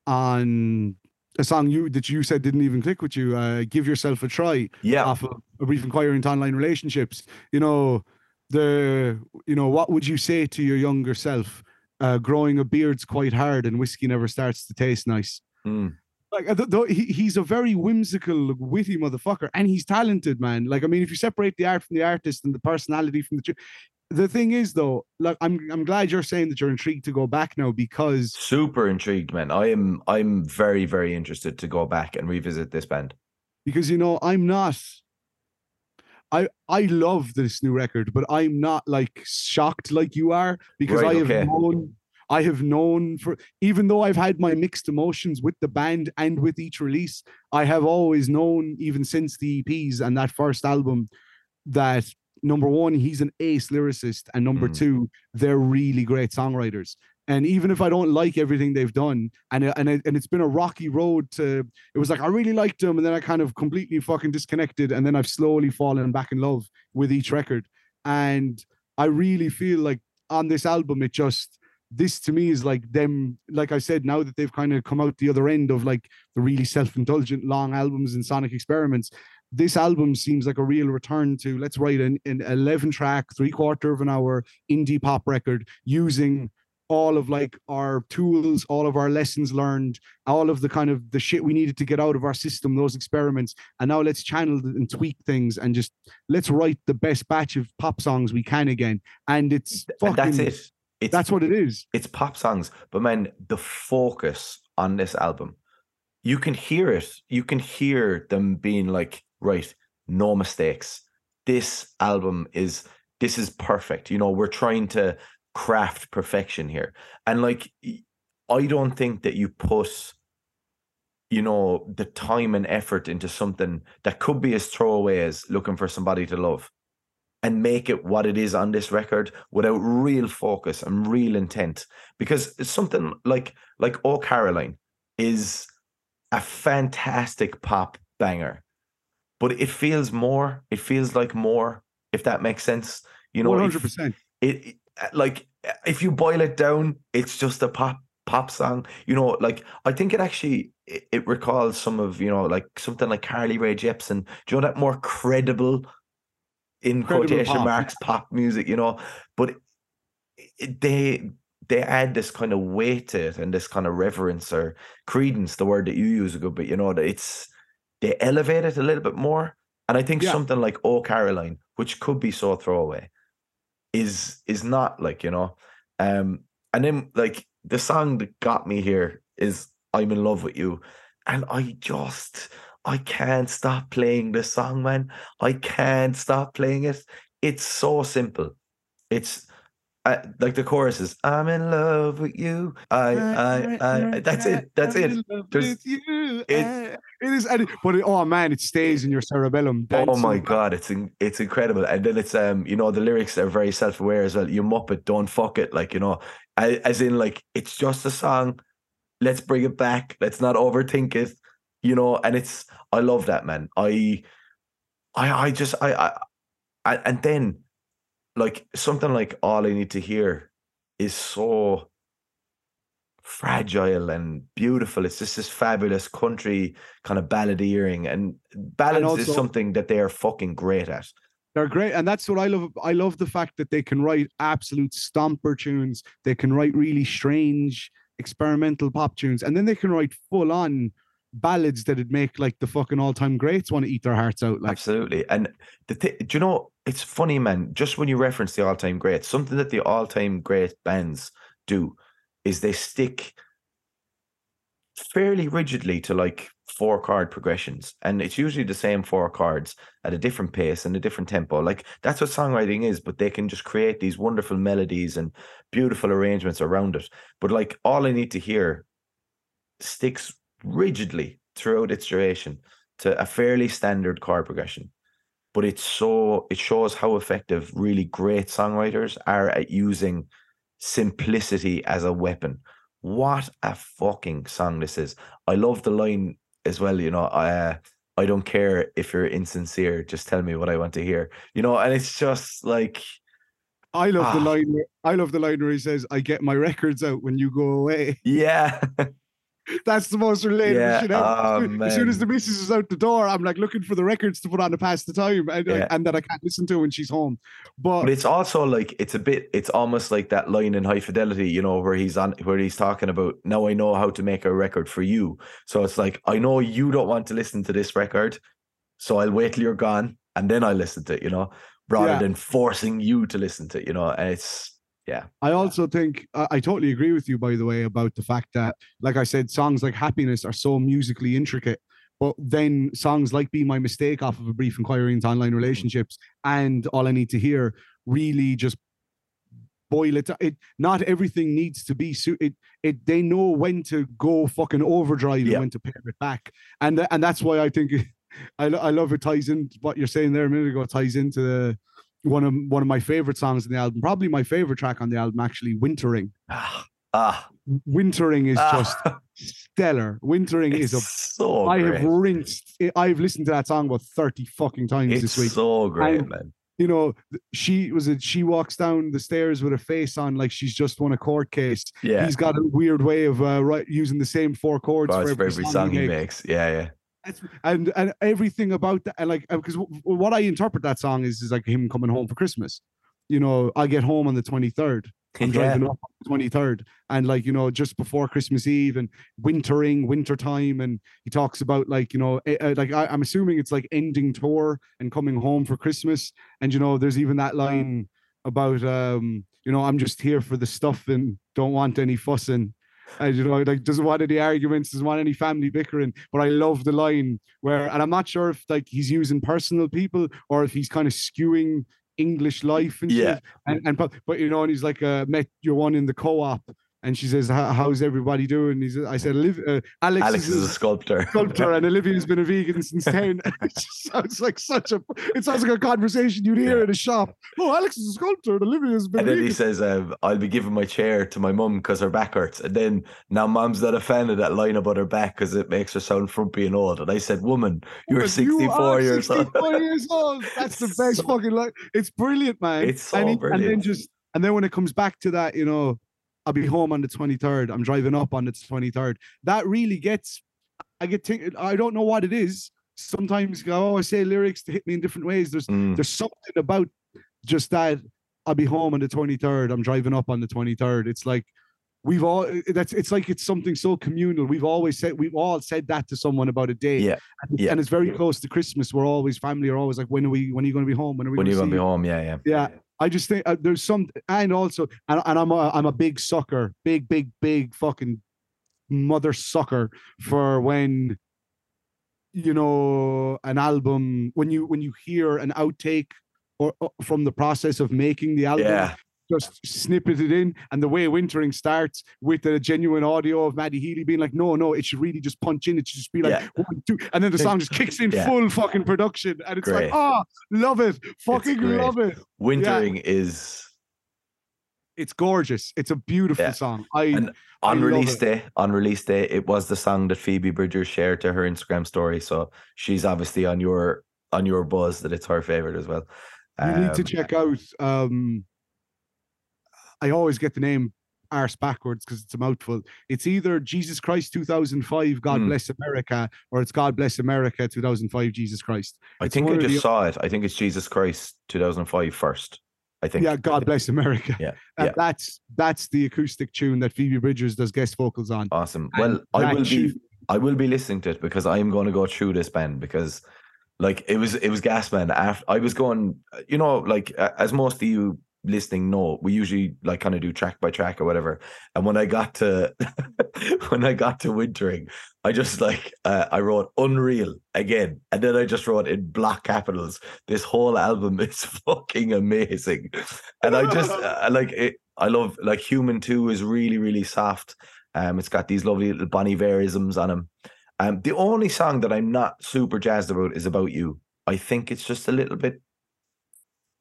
on a song you that you said didn't even click with you. Uh, Give yourself a try. Yeah. Off of a brief inquiry into online relationships. You know, the you know, what would you say to your younger self? Uh, growing a beard's quite hard and whiskey never starts to taste nice. Mm like he's a very whimsical, witty motherfucker, and he's talented, man. Like, I mean, if you separate the art from the artist and the personality from the, the thing is, though, like, I'm I'm glad you're saying that you're intrigued to go back now because super intrigued, man. I am I'm very very interested to go back and revisit this band because you know I'm not. I I love this new record, but I'm not like shocked like you are because right, I have okay. known I have known for even though I've had my mixed emotions with the band and with each release, I have always known, even since the EPs and that first album, that number one, he's an ace lyricist, and number mm. two, they're really great songwriters. And even if I don't like everything they've done, and and it, and it's been a rocky road to, it was like I really liked them, and then I kind of completely fucking disconnected, and then I've slowly fallen back in love with each record, and I really feel like on this album, it just this to me is like them like i said now that they've kind of come out the other end of like the really self-indulgent long albums and sonic experiments this album seems like a real return to let's write an, an 11 track three quarter of an hour indie pop record using all of like our tools all of our lessons learned all of the kind of the shit we needed to get out of our system those experiments. And now let's channel and tweak things and just let's write the best batch of pop songs we can again. And it's fucking, and that's it it's That's what it is. it's pop songs, but man, the focus on this album, you can hear it. You can hear them being like, right, no mistakes. This album is this is perfect. You know, we're trying to craft perfection here. And like I don't think that you put you know the time and effort into something that could be as throwaway as looking for somebody to love and make it what it is on this record without real focus and real intent. Because it's something like like oh caroline is a fantastic pop banger but it feels more it feels like more if that makes sense. You know One hundred percent. it, like if you boil it down it's just a pop pop song. You know like i think it actually it, it recalls some of you know like something like carly Rae jepsen. Do you know that more credible in quotation pop, marks pop music you know but they they add this kind of weight to it and this kind of reverence or credence the word that you use a good bit you know that it's they elevate it a little bit more. And i think Yeah. something like oh caroline which could be so throwaway is is not like you know um and then like the song that got me here is i'm in love with you. And i just i can't stop playing this song man i can't stop playing it it's so simple it's uh, like the chorus is i'm in love with you i i i that's it that's it There's- you. it- uh, it is, but it, oh man, it stays in your cerebellum. Oh my god, it's in, it's incredible, and then it's um you know the lyrics are very self aware as well. You muppet, don't fuck it, like you know, as in like it's just a song. Let's bring it back. Let's not overthink it, you know. And it's I love that man. I, I, I just I I, and then like something like all I need to hear is so fragile and beautiful. It's just this fabulous country kind of balladeering, and ballads is also- something that they are fucking great at. They're great, and that's what I love. I love the fact that they can write absolute stomper tunes. They can write really strange experimental pop tunes, and then they can write full on ballads that'd make like the fucking all time greats want to eat their hearts out. Like, Absolutely. And the thi- do you know it's funny, man, just when you reference the all time greats, something that the all time great bands do is they stick fairly rigidly to like four chord progressions. And it's usually the same four chords at a different pace and a different tempo. Like that's what songwriting is, but they can just create these wonderful melodies and beautiful arrangements around it. But like all I need to hear sticks rigidly throughout its duration to a fairly standard chord progression. But it's so it shows how effective really great songwriters are at using simplicity as a weapon. What a fucking song this is. I love the line as well, you know, uh, I don't care if you're insincere, just tell me what I want to hear. You know, and it's just like I love the Ah. line. Where, I love the line where he says, "I get my records out when you go away." yeah, That's the most relatable Yeah, shit ever. oh, as, soon, as the missus is out the door, I'm like looking for the records to put on to pass the time, and, Yeah. and that I can't listen to when she's home. But, But it's also like it's a bit it's almost like that line in high fidelity, you know, where he's on where he's talking about now I know how to make a record for you. So it's like I know you don't want to listen to this record, so I'll wait till you're gone and then I listen to it, you know, rather Yeah. than forcing you to listen to it, you know. And it's yeah. I also think I, I totally agree with you, by the way, about the fact that, like I said, songs like Happiness are so musically intricate. But then songs like Be My Mistake off of a brief inquiry into online mm-hmm. relationships and All I Need to Hear really just boil it. It not everything needs to be suited it. It they know when to go fucking overdrive Yeah. and when to pare it back, and and that's why I think I lo- I love it ties in what you're saying there a minute ago it ties into the one of one of my favorite songs in the album, probably my favorite track on the album, actually, Wintering. Ah, Wintering is just ah, stellar. Wintering is a so I great. have rinsed I've listened to that song about 30 fucking times it's this week. so great, And- man. you know, she was it she walks down the stairs with a face on like she's just won a court case. Yeah. He's got a weird way of uh, right using the same four chords for for every song he makes. makes. Yeah, yeah. And and everything about that and like because what I interpret that song is is like him coming home for Christmas. You know, I get home on the 23rd. I'm yeah. driving up on the 23rd and like you know just before christmas eve and wintering winter time and he talks about like you know eh, like I, i'm assuming it's like ending tour and coming home for christmas and you know there's even that line about um you know, I'm just here for the stuff and don't want any fussing. And you know, like doesn't want any arguments, doesn't want any family bickering. But I love the line where, and I'm not sure if like he's using personal people or if he's kind of skewing English life and Yeah. shit. And and but, but you know, and he's like, uh, met your one in the co-op, and she says, "How's everybody doing?" He's, I said, "Liv- uh, Alex, Alex is a a sculptor. sculptor, and Olivia's been a vegan since ten. it just sounds like such a. It sounds like a conversation you'd hear in a shop. Oh, Alex is a sculptor, and Olivia's been And then vegan. he says, um, I'll be giving my chair to my mum because her back hurts. And then now mom's not a fan of that line about her back because it makes her sound frumpy and old. And I said, Woman, you're But 64 you years old. years old. That's the best so- fucking line. It's brilliant, man. It's so and, he- and then just and then when it comes back to that, you know, I'll be home on the 23rd. I'm driving up on the 23rd. That really gets I get think I don't know what it is. Sometimes I always say lyrics to hit me in different ways. There's Mm, there's something about just that I'll be home on the 23rd. I'm driving up on the 23rd. It's like we've all that's it's like it's something so communal. We've always said we've all said that to someone about a day. Yeah, And, yeah. and it's very close to Christmas. We're always family are always like, when are we when are you going to be home? When are we when you're gonna going to be home, yeah, yeah. Yeah. I just think uh, there's some, and also, and, and I'm a, I'm a big sucker, big, big, big fucking mother sucker for when, you know, an album when you when you hear an outtake or from the process of making the album, Yeah, just snippet it in, and the way wintering starts with the genuine audio of Matty Healy being like, no, no, it should really just punch in. It should just be like Yeah. one, two, and then the song just kicks in Yeah. full fucking production, and it's Great. like, oh, love it, fucking love it wintering is it's gorgeous. It's a beautiful Yeah. song. I And I on love release it. day. On release day, it was the song that Phoebe Bridgers shared to her Instagram story. So she's obviously on your on your buzz that it's her favorite as well. you need to Um, check out. Um, I always get the name arse backwards because it's a mouthful. It's either Jesus Christ 2005, God Hmm. Bless America, or it's God Bless America 2005, Jesus Christ. I It's think I one the just saw it. I think it's Jesus Christ 2005 first. I think. Yeah, God Bless America. Yeah, that's that's the acoustic tune that Phoebe Bridgers does guest vocals on. Awesome. And Well, I will be I will be listening to it because I'm going to go through this band because like it was it was Gasman after I was going you know like as most of you listening know we usually like kind of do track by track or whatever and when I got to when I got to wintering I just like uh, I wrote unreal again and then I just wrote in block capitals this whole album is fucking amazing and I just uh, like it I love like Human Too is really really soft um, it's got these lovely little Bon Iverisms on them. Um, the only song that I'm not super jazzed about is about you. I think it's just a little bit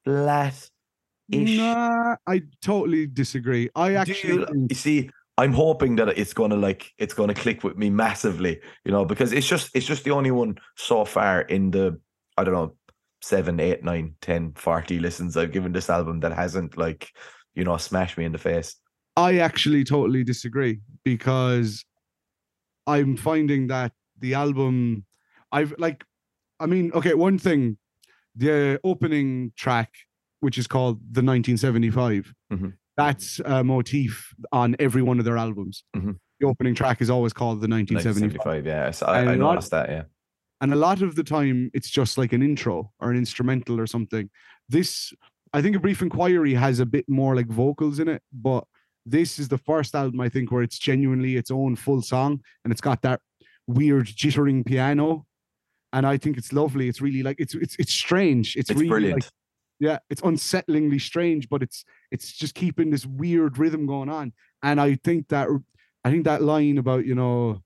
flat. Ish. Nah, I totally disagree. I actually you, think- you see, I'm hoping that it's gonna like it's gonna click with me massively, you know, because it's just it's just the only one so far in the I don't know seven, eight, nine, 10, 40 listens I've given this album that hasn't like you know smashed me in the face. I actually totally disagree because I'm finding that the album I've like I mean, okay, one thing, the opening track, which is called the 1975, Mhm. that's a motif on every one of their albums. Mhm. The opening track is always called the 1975. 1975, yeah. I, lot- noticed that, yeah. And a lot of the time, it's just like an intro or an instrumental or something. This, I think, A Brief Inquiry has a bit more like vocals in it, but this is the first album I think where it's genuinely its own full song and it's got that weird jittering piano. And I think it's lovely. It's really like it's it's it's strange. It's, It's really brilliant. like yeah, it's unsettlingly strange, but it's it's just keeping this weird rhythm going on. And I think that I think that line about you know,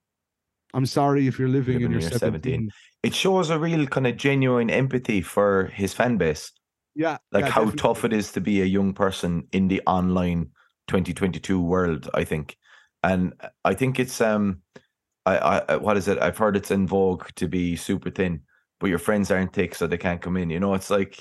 I'm sorry if you're living, Living in your in 17. 17. it shows a real kind of genuine empathy for his fan base. Yeah, Like yeah, how definitely. tough it is to be a young person in the online 2022 world, I think. And I think it's um I, I what is it? I've heard it's in vogue to be super thin, but your friends aren't thick, so they can't come in. You know, it's like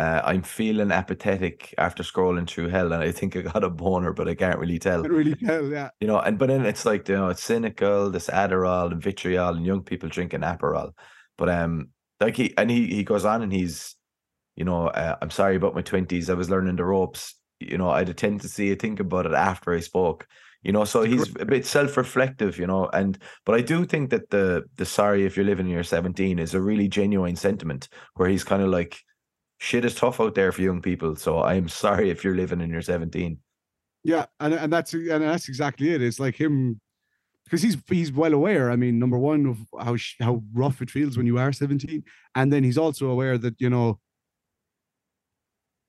uh, I'm feeling apathetic after scrolling through hell, and I think I got a boner, but I can't really tell. Can't really tell. Yeah, you know, and but then it's like you know, it's cynical, this Adderall and vitriol, and young people drinking Aperol. But um, like he and he he goes on and he's, you know, uh, I'm sorry about my twenties. I was learning the ropes. You know, I had a tendency to think about it after I spoke. You know, so he's a bit self-reflective. You know, and but I do think that the the sorry if you're living in your 17 is a really genuine sentiment where he's kind of like, shit is tough out there for young people. So I'm sorry if you're living in your 17. Yeah, and and that's and that's exactly it. It's like him because he's he's well aware. I mean, number one of how how rough it feels when you are 17, and then he's also aware that you know,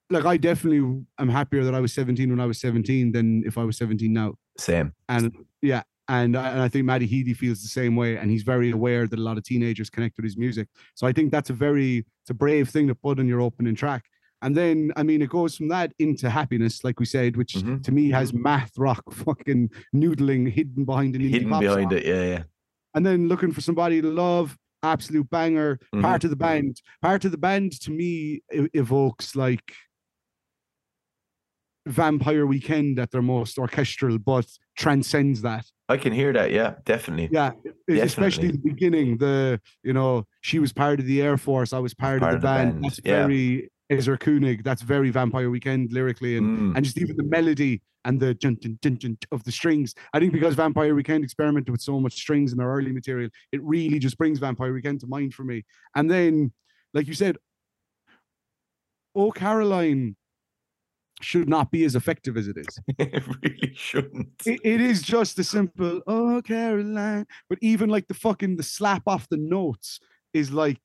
like I definitely am happier that I was 17 when I was 17 than if I was 17 now. Same. And yeah, and I, and I think Matty Healy feels the same way, and he's very aware that a lot of teenagers connect with his music. So I think that's a very it's a brave thing to put on your opening track. And then, I mean, it goes from that into happiness, like we said, which Mhm. to me has math rock fucking noodling hidden behind an indie Hidden pop behind song. it. Yeah, yeah. And then looking for somebody to love, absolute banger. Mhm. Part of the band, part of the band to me evokes like Vampire Weekend at their most orchestral, but transcends that. I can hear that. Yeah, definitely. Yeah, e- especially the beginning. The you know she was part of the Air Force. I was part, Part of the of the band. band, That's yeah. very Ezra Koenig. That's very Vampire Weekend lyrically, and Mm. and just even the melody and the jun, jun, jun, jun of the strings. I think because Vampire Weekend experimented with so much strings in their early material, it really just brings Vampire Weekend to mind for me. And then, like you said, Oh Caroline should not be as effective as it is. it really shouldn't. It, it is just a simple oh Caroline, but even like the fucking the slap off the notes is like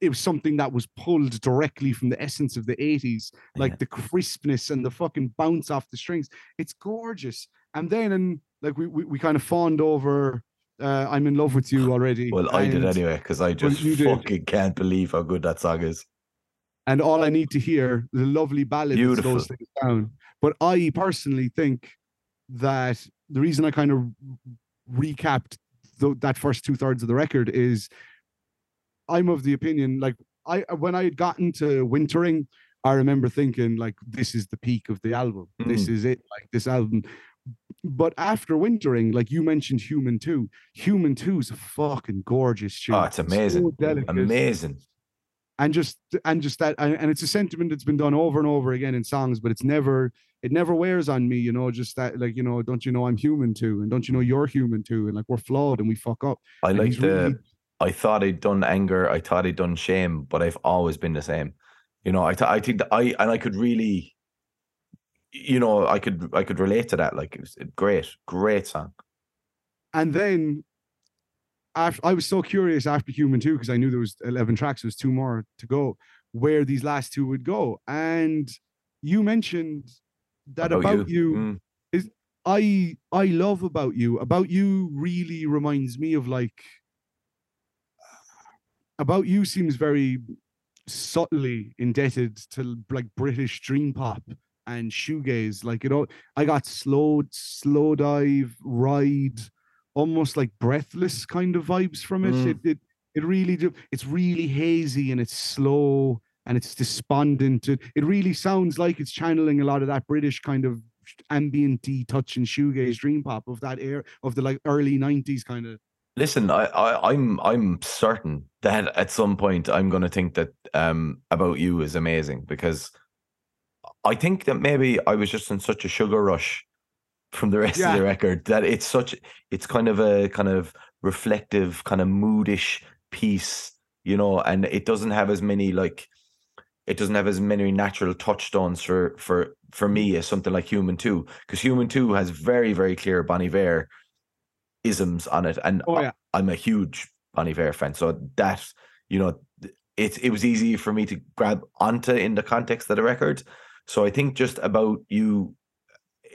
it was something that was pulled directly from the essence of the 80s, like Yeah. the crispness and the fucking bounce off the strings. It's gorgeous. And then and like we we, we kind of fawned over uh, I'm in love with you already. Well, I did anyway because I just did. fucking can't believe how good that song is. And all I need to hear the lovely ballad that slows things down. But I personally think that the reason I kind of recapped tho- that first two thirds of the record is I'm of the opinion like I when I had gotten to wintering, I remember thinking like this is the peak of the album. This hmm. is it, like this album. But after wintering, like you mentioned, Human Too, Human Too is a fucking gorgeous tune. Oh, it's amazing. So Amazing. And just and just that and, it's a sentiment that's been done over and over again in songs but it's never it never wears on me you know just that like you know don't you know i'm human too and don't you know you're human too and like we're flawed and we fuck up I And like the. really- I thought I'd done anger. I thought I'd done shame, but I've always been the same. You know, I th- I think that I and I could really, you know, I could I could relate to that. Like, it was a great, great song. and then after i was so curious after human too because i knew there was 11 tracks there was two more to go where these last two would go and you mentioned that about, you, Mm. I I love about you. About you really reminds me of like about you seems very subtly indebted to like British dream pop and shoegaze. Like you know, I got slow Slowdive ride, almost like breathless kind of vibes from it. Mm. It it it really do. It's really hazy and it's slow and it's despondent. It, it really sounds like it's channeling a lot of that British kind of ambient touch and shoegaze dream pop of that era of the like early 90s kind of Listen, I, I I'm I'm certain that at some point I'm going to think that um about you is amazing because I think that maybe I was just in such a sugar rush from the rest Yeah. of the record that it's such it's kind of a kind of reflective kind of moodish piece, you know, and it doesn't have as many like it doesn't have as many natural touchstones for for for me as something like Human Too because Human Too has very very clear Bonnie Vare isms on it and oh yeah I'm a huge Bon Iver fan, so that you know, it it was easy for me to grab onto in the context of the record. So I think just about you,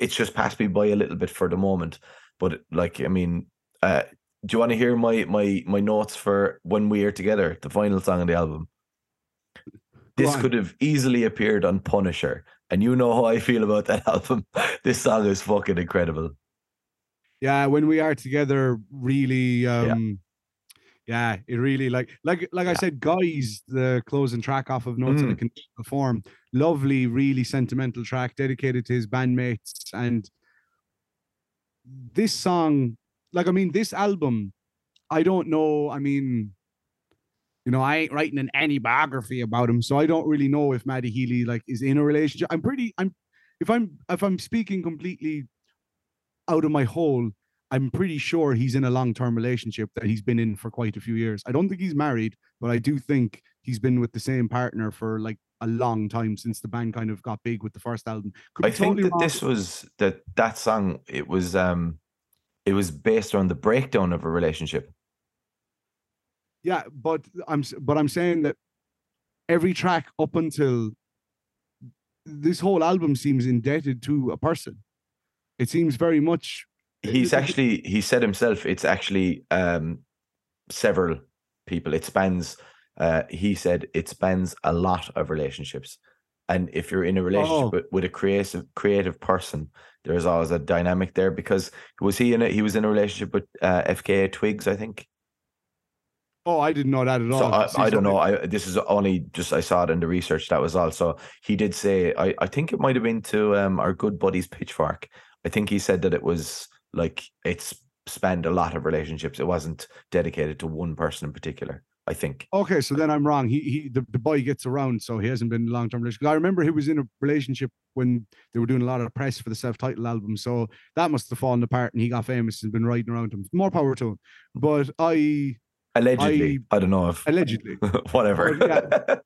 it's just passed me by a little bit for the moment. But like, I mean, uh, do you want to hear my my my notes for when we are together, the final song on the album? This could have easily appeared on Punisher, and you know how I feel about that album. this song is fucking incredible. yeah when we are together really um yeah, it really like like like i said guys the closing track off of notes in a Mm. conditional form. Lovely really sentimental track dedicated to his bandmates. And this song like i mean this album i don't know i mean you know i ain't writing an any biography about him so i don't really know if Matty Healy like is in a relationship. I'm pretty i'm if i'm if i'm speaking completely out of my hole i'm pretty sure he's in a long-term relationship that he's been in for quite a few years i don't think he's married but i do think he's been with the same partner for like a long time since the band kind of got big with the first album. Could I think totally that wrong. this was that that song. It was um, it was based on the breakdown of a relationship. Yeah, but I'm but I'm saying that every track up until this whole album seems indebted to a person. It seems very much He's actually he said himself. It's actually um, several people. It spans. Uh, he said it spans a lot of relationships, and if you're in a relationship Oh. with, with a creative creative person, there's always a dynamic there. Because was he in a he was in a relationship with uh, FKA Twigs, I think. oh, I didn't know that at all. So I, I don't know. I this is only just I saw it in the research. That was all. So he did say I, I think it might have been to um our good buddies Pitchfork. I think he said that it was like it's spanned a lot of relationships. It wasn't dedicated to one person in particular. I think. Okay, so then I'm wrong. He he the, the boy gets around, so he hasn't been in a long term relationship. I remember he was in a relationship when they were doing a lot of press for the self titled album, so that must have fallen apart, and he got famous and been riding around him. More power to him. But I Allegedly, I, don't know if allegedly, whatever.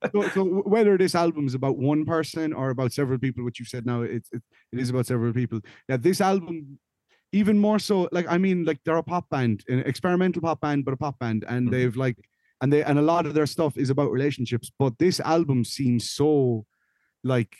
so, so whether this album is about one person or about several people, which you said now, it's it, it is about several people. Yeah, this album, even more so, like I mean, like they're a pop band, an experimental pop band, but a pop band, and Mhm. they've like, and they and a lot of their stuff is about relationships. But this album seems so, like,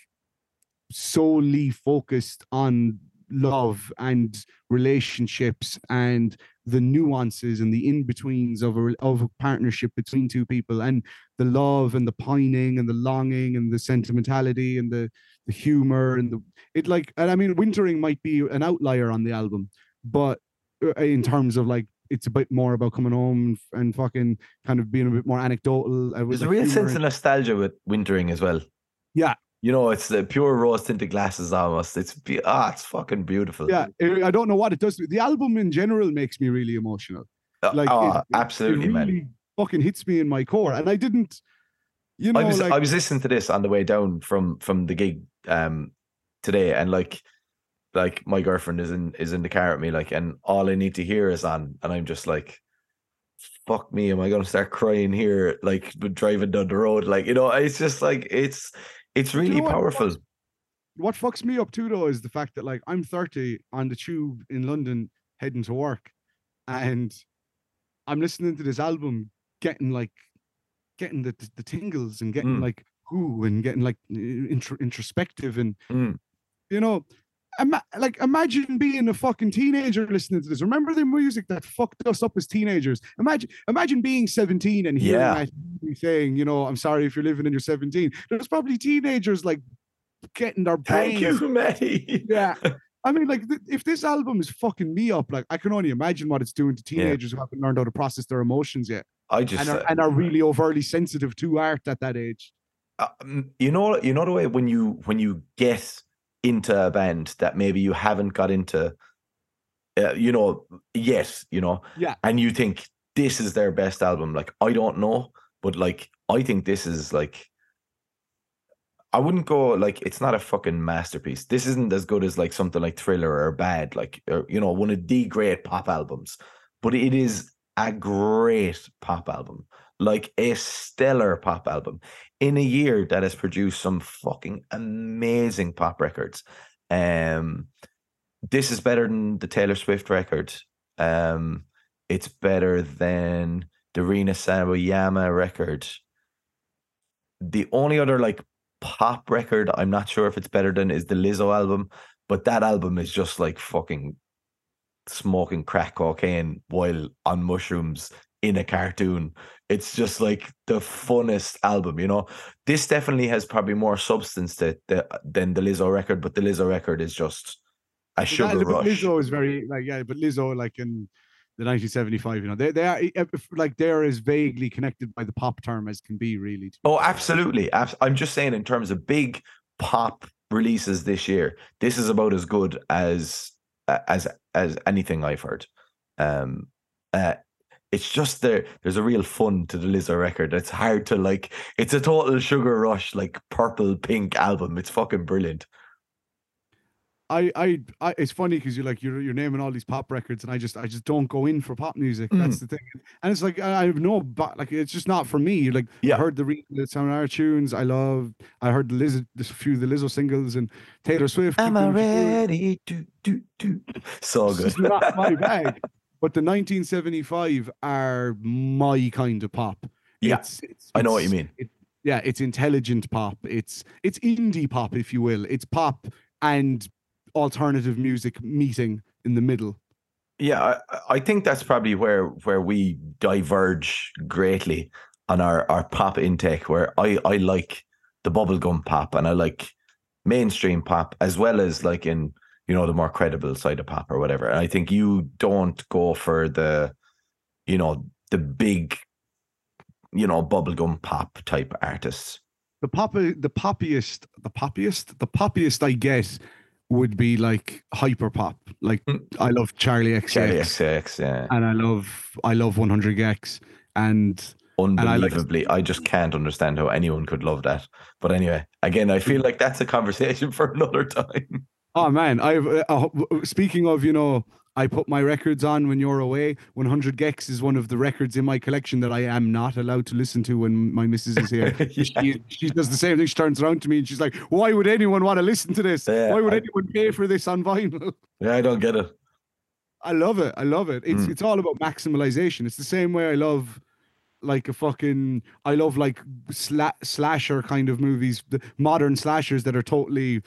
solely focused on love and relationships and the nuances and the in betweens of a of a partnership between two people and the love and the pining and the longing and the sentimentality and the the humor and the it like and I mean wintering might be an outlier on the album but uh, in terms of like it's a bit more about coming home and, fucking kind of being a bit more anecdotal uh, There's a real sense of nostalgia with wintering as well. Yeah. You know, it's the pure rose tinted glasses almost. It's be- ah, it's fucking beautiful. yeah it- I don't know what it does the album in general makes me really emotional Uh, like ah, it- absolutely, it man. fucking hits me in my core and I didn't you know I was like I was listening to this on the way down from from the gig um today and like like my girlfriend is in is in the car at me like and all I need to hear is on and I'm just like fuck me am I gonna start crying here like driving down the road like you know it's just like it's it's you really know powerful fucks- what fucks me up too though is the fact that like I'm 30 on the tube in London heading to work and I'm listening to this album getting like getting the the, the tingles and getting Mm. like ooh and getting like intro, introspective and Mm. you know ima- like imagine being a fucking teenager listening to this remember the music that fucked us up as teenagers imagine imagine being 17 and hearing Yeah. that saying you know i'm sorry if you're living in your 17 there's probably teenagers like getting their thank brains you Matty yeah. I mean, like, th- if this album is fucking me up, like, I can only imagine what it's doing to Yeah. teenagers who haven't learned how to process their emotions yet I just and are, uh, and are really overtly sensitive to art at that age. uh, mm, you know you know the way when you when you get into a band that maybe you haven't got into uh, you know yet you know? Yeah. and you think this is their best album. Like i don't know but like i think this is like i wouldn't go like it's not a fucking masterpiece. This isn't as good as like something like thriller or bad like or, you know one of the great pop albums but it is a great pop album like a stellar pop album in a year that has produced some fucking amazing pop records. Um, this is better than the Taylor Swift record. Um, it's better than the Rina Sawayama record. The only other like pop record I'm not sure if it's better than is the Lizzo album, but that album is just like fucking smoking crack cocaine while on mushrooms in a cartoon. It's just like the funnest album, you know. This definitely has probably more substance to, the than the Lizzo record, but the Lizzo record is just a sugar that- but rush. Lizzo is very, like, yeah, but Lizzo, like, in the 1975, you know, they, they are, like, they're as vaguely connected by the pop term as can be, really. to be Oh, absolutely. Abs- I'm just saying, in terms of big pop releases this year, this is about as good as as as anything I've heard. Um, uh, it's just there. There's a real fun to the Lizzo record. It's hard to like. It's a total sugar rush, like purple pink album. It's fucking brilliant. I, I, I, it's funny because you're like you're you're naming all these pop records, and I just I just don't go in for pop music. Hmm. That's the thing, and it's like I have no, but like it's just not for me. You like Yeah. I heard the re- the Sound tunes, I love. I heard the Lizzo, a few of the Lizzo singles, and Taylor Swift. Am I what you do. ready? Do, do, do. So It's good. just not my bag. But the 1975 are my kind of pop. Yeah, It's, it's, I know what you mean. yeah, it's intelligent pop. It's it's indie pop, if you will. It's pop and alternative music meeting in the middle. Yeah, I, I think that's probably where where we diverge greatly on our, our pop intake. Where I, I like the bubblegum pop and I like mainstream pop as well as like in you know the more credible side of pop or whatever. And I think you don't go for the you know the big you know bubblegum pop type artists. The pop the poppiest, the poppiest, the poppiest I guess, would be like hyper pop. Like Mm. I love Charli XCX Charlie XX, yeah, and I love I love 100 gecs and I like- unbelievably. I just can't understand how anyone could love that. But anyway, again, I feel like that's a conversation for another time. Oh man, I've uh, uh, speaking of you know, I put my records on when you're away. 100 gecs is one of the records in my collection that I am not allowed to listen to when my missus is here. Yeah. she, she does the same thing. She turns around to me and she's like, "Why would anyone want to listen to this? Yeah, Why would I- anyone pay for this on vinyl?" Yeah, I don't get it. I love it. I love it. It's Mm. it's all about maximalization. It's the same way I love like a fucking I love like sla- slasher kind of movies, the modern slashers that are totally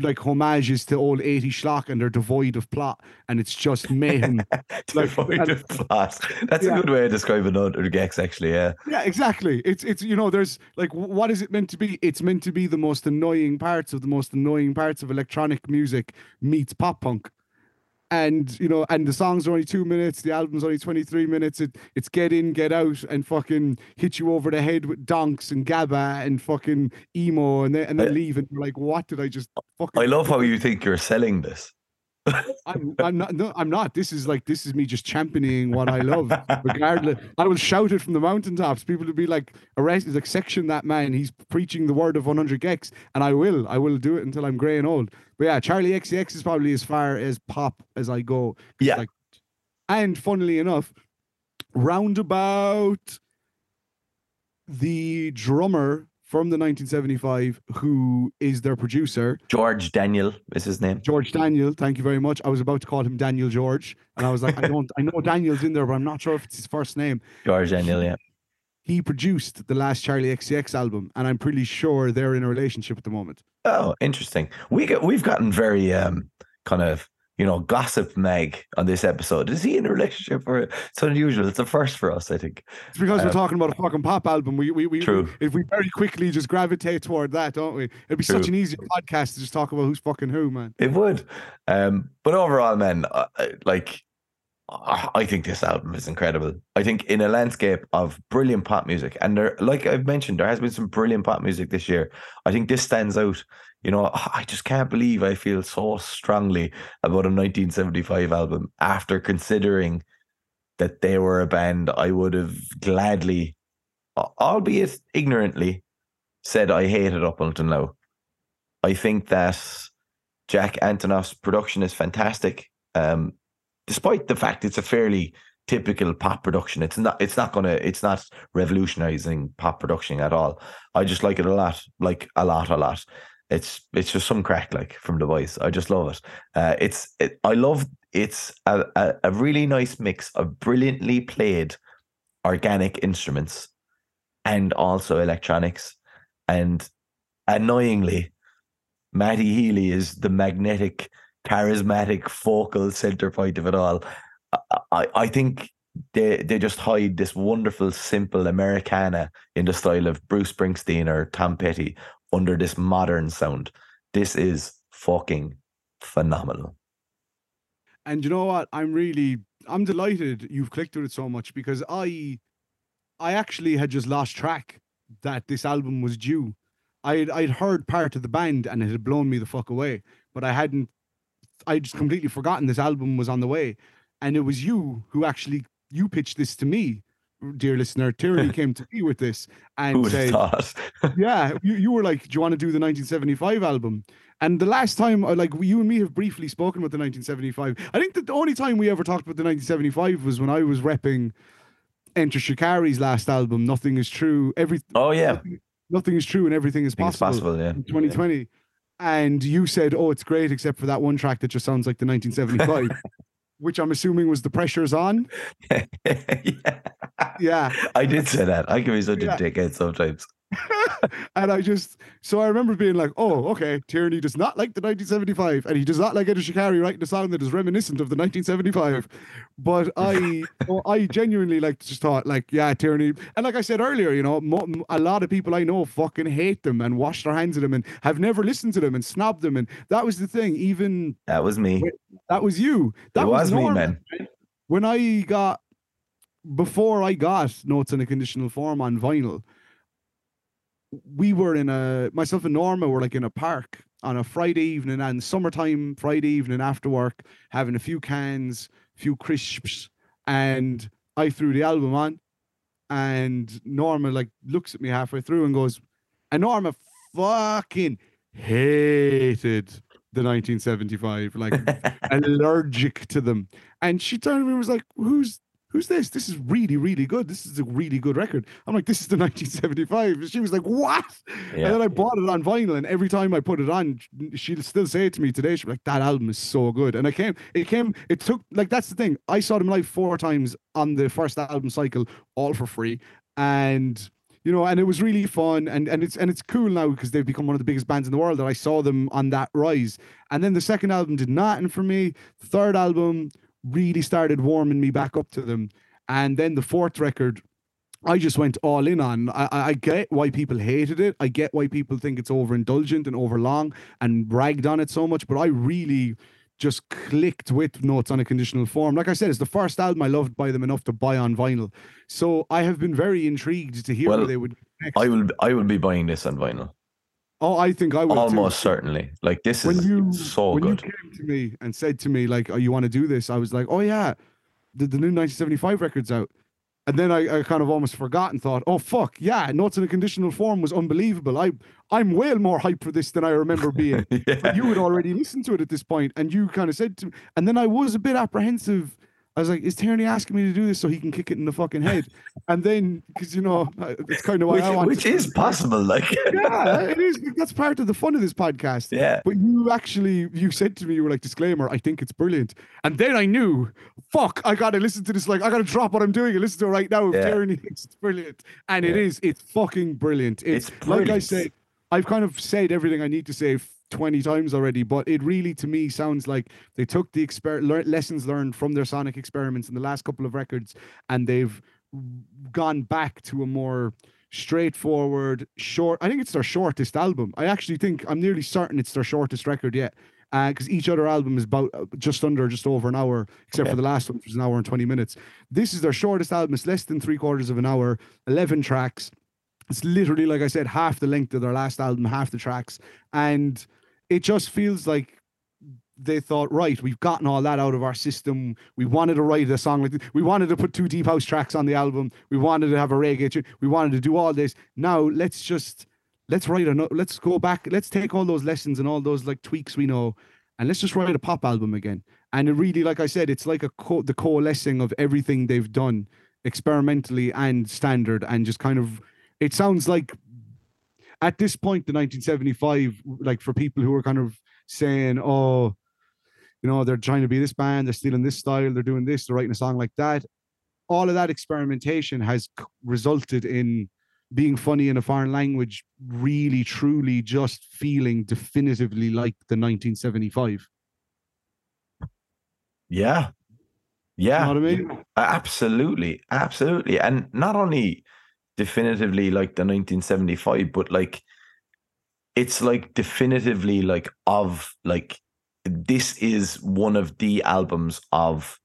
like homages to old 80 schlock and they're devoid of plot and it's just mayhem. Like, Devoid and- of plot. That's Yeah. a good way of describing other gecs, actually. Yeah. yeah, exactly. It's it's you know, there's like what is it meant to be? It's meant to be the most annoying parts of the most annoying parts of electronic music meets pop punk. And you know, and the songs are only two minutes, the album's only 23 minutes. It it's get in, get out, and fucking hit you over the head with donks and gabba and fucking emo and then and then I- leave and you're like, what did I just fucking I love how you think you're selling this. I'm, I'm not. No, I'm not. This is like this is me just championing what I love. Regardless, I will shout it from the mountaintops. People will be like, "Arrest! Like section that man. He's preaching the word of 100 gecs," and I will. I will do it until I'm grey and old. But yeah, Charli XCX is probably as far as pop as I go. Yeah. Like, and funnily enough, roundabout the drummer from the 1975, who is their producer, George Daniel is his name. George Daniel, thank you very much. I was about to call him Daniel George, and I was like, I don't, I know Daniel's in there, but I'm not sure if it's his first name. George Daniel, yeah. He produced the last Charli XCX album, and I'm pretty sure they're in a relationship at the moment. Oh, interesting. We get we've gotten very um kind of you know gossip Meg on this episode. Is he in a relationship or it's unusual? It's a first for us, I think. It's because we're Uh, talking about a fucking pop album. We, we, we, True. if we very quickly just gravitate toward that, don't we? It'd be such an easier podcast to just talk about who's fucking who, man. It would. Um, but overall, man, uh, uh, like I I think this album is incredible. I think in a landscape of brilliant pop music, and there, like I've mentioned, there has been some brilliant pop music this year. I think this stands out. You know, I just can't believe I feel so strongly about a 1975 album after considering that they were a band I would have gladly, albeit ignorantly, said I hated up until now. I think that Jack Antonoff's production is fantastic. Um, despite the fact it's a fairly typical pop production, it's not. It's not gonna. It's not revolutionizing pop production at all. I just like it a lot. Like a lot, a lot. It's it's just some crack like from the voice. I just love it. Uh, it's it, I love. It's a, a a really nice mix of brilliantly played organic instruments and also electronics. And annoyingly, Matty Healy is the magnetic, charismatic, focal center point of it all. I, I, think they they just hide this wonderful, simple Americana in the style of Bruce Springsteen or Tom Petty under this modern sound. This is fucking phenomenal. And you know what? I'm really I'm delighted you've clicked with it so much because I I actually had just lost track that this album was due. I'd I'd heard part of the band and it had blown me the fuck away, but I hadn't I'd just completely forgotten this album was on the way. And it was you who actually you pitched this to me, dear listener. Tierney came to me with this and said, yeah, you, you were like, Do you want to do the 1975 album? And the last time, uh, like you and me have briefly spoken about the 1975. I think that the only time we ever talked about the 1975 was when I was repping Enter Shikari's last album, Nothing Is True. Every Oh yeah, nothing, nothing is true and everything is possible. possible. Yeah. in 2020. And you said, "Oh, it's great, except for that one track that just sounds like the 1975." Which I'm assuming was the pressure's on. yeah. Yeah. I did say that. I can be such Yeah. a dickhead sometimes. and I just so I remember being like, oh, okay, Tierney does not like the 1975, and he does not like Enter Shikari writing a song that is reminiscent of the 1975. But I, oh, I genuinely like just thought like, yeah, Tierney, and like I said earlier, you know, mo- a lot of people I know fucking hate them and wash their hands of them and have never listened to them and snobbed them, and that was the thing. Even That was me. that was you. That it was, me, man. when I got before I got notes in a conditional form on vinyl, we were in a myself and Norma were like in a park on a Friday evening and summertime Friday evening after work, having a few cans, a few crisps, and I threw the album on, and Norma like looks at me halfway through and goes, and Norma fucking hated the 1975, like allergic to them. And she turned to me and was like, Who's who's this? This is really, really good. This is a really good record. I'm like, This is the 1975. She was like, What? And then I bought it on vinyl, and every time I put it on, she'll still say it to me today. She'll be like, That album is so good. And I came, it came, it took like that's the thing. I saw them live four times on the first album cycle, all for free. And you know, and it was really fun, and and it's and it's cool now because they've become one of the biggest bands in the world. That I saw them on that rise, and then the second album did nothing for me. The third album really started warming me back up to them, and then the fourth record, I just went all in on. I, I get why people hated it. I get why people think it's overindulgent and overlong and bragged on it so much. But I really just clicked with notes on a conditional form. Like I said, it's the first album I loved by them enough to buy on vinyl. So I have been very intrigued to hear Well, where they would. Next. I will. I will be buying this on vinyl. Oh, I think I too. Almost certainly. Like this When is you so when good. When you came to me and said to me like, "Oh, you want to do this?" I was like, "Oh yeah, the, the new 1975 record's out." And then I, I kind of almost forgot and thought, "Oh fuck, yeah, Notes in a Conditional Form was unbelievable. I I'm way more hyped for this than I remember being." yeah. but you had already listened to it at this point, and you kind of said to me, and then I was a bit apprehensive. I was like, "Is Tierney asking me to do this so he can kick it in the fucking head?" And then, because you know, it's kind of why which, I want. which is possible. Like yeah, it is. That's part of the fun of this podcast. yeah. But you actually, you said to me, you were like, disclaimer, I think it's brilliant. And then I knew, fuck, I got to listen to this. Like, I got to drop what I'm doing and listen to it right now. If Yeah. Tierney thinks it's brilliant. And it Yeah. is, it's fucking brilliant. It's, It's like I said, I've kind of said everything I need to say 20 times already, but it really, to me, sounds like they took the exper- lear- lessons learned from their sonic experiments in the last couple of records and they've gone back to a more straightforward, short. I think it's their shortest album. I actually think I'm nearly certain it's their shortest record yet. Because each other album is about uh, just under, just over an hour, except Okay. for the last one, which was an hour and 20 minutes. This is their shortest album. It's less than three quarters of an hour, 11 tracks. It's literally, like I said, half the length of their last album, half the tracks. And it just feels like they thought, right, we've gotten all that out of our system. We wanted to write a song like this. We wanted to put two deep house tracks on the album. We wanted to have a reggae tune. We wanted to do all this. Now let's just let's write a let's go back. Let's take all those lessons and all those like tweaks we know, and let's just write a pop album again. And it really, like I said, it's like a co- the coalescing of everything they've done experimentally and standard, and just kind of it sounds like at this point, the 1975, like for people who are kind of saying, oh, you know, they're trying to be this band, they're stealing this style, they're doing this, they're writing a song like that. All of that experimentation has resulted in being funny in a foreign language, really, truly just feeling definitively like the 1975. Yeah. You Yeah. know what I mean? Absolutely. Absolutely. And not only definitively like the 1975, but like it's like definitively like of like this is one of the albums of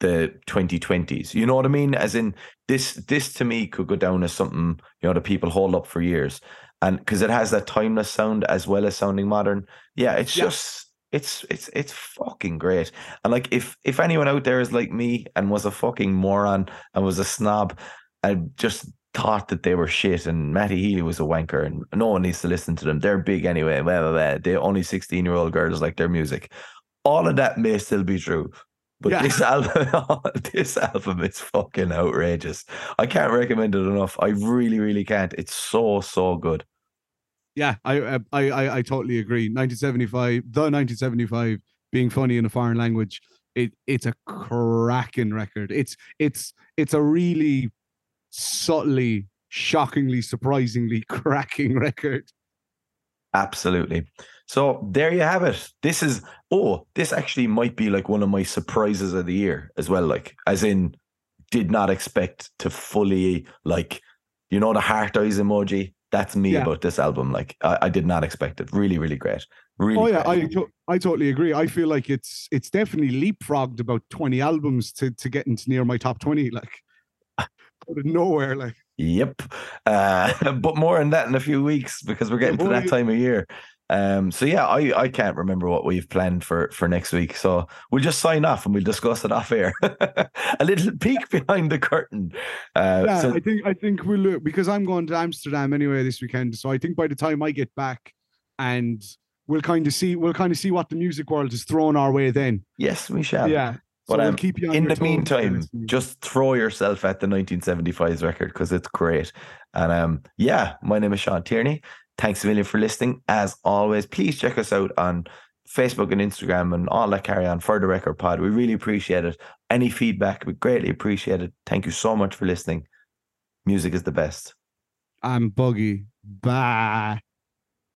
the 2020s. You know what I mean? As in this this to me could go down as something, you know, that people hold up for years. And because it has that timeless sound as well as sounding modern. Yeah, it's Yeah. just it's it's it's fucking great. And like if if anyone out there is like me and was a fucking moron and was a snob and just thought that they were shit and Matty Healy was a wanker and no one needs to listen to them. They're big anyway. Blah, blah, blah. They only 16 year old girls like their music. All of that may still be true. But Yeah. this album, this album is fucking outrageous. I can't recommend it enough. I really, really can't. It's so, so good. Yeah, I uh, I I, I totally agree. 1975, the 1975 being funny in a foreign language. It it's a cracking record. It's it's it's a really subtly, shockingly, surprisingly cracking record. Absolutely. So there you have it. This is oh, this actually might be like one of my surprises of the year as well. Like, as in, did not expect to fully like, you know, the heart eyes emoji. That's me Yeah. about this album. Like, I, I did not expect it. Really, really great. Really. Oh yeah, great. I to- I totally agree. I feel like it's it's definitely leapfrogged about 20 albums to to get into near my top 20. Like out of nowhere, like Yep. Uh, but more on that in a few weeks because we're getting to boy. that time of year. Um, so yeah, I, I can't remember what we've planned for for next week. So we'll just sign off and we'll discuss it off air. a little peek behind the curtain. Uh, yeah, so I think I think we'll look because I'm going to Amsterdam anyway this weekend. So I think by the time I get back, and we'll kind of see we'll kind of see what the music world has thrown our way then. yes, we shall. Yeah. So But, we'll um, keep you on In the meantime, just throw yourself at the 1975's record because it's great. And um, yeah, my name is Sean Tierney. Thanks a million for listening. As always, please check us out on Facebook and Instagram and all that carry on for the record pod. We really appreciate it. Any feedback, we greatly appreciate it. Thank you so much for listening. Music is the best. I'm buggy. Bye.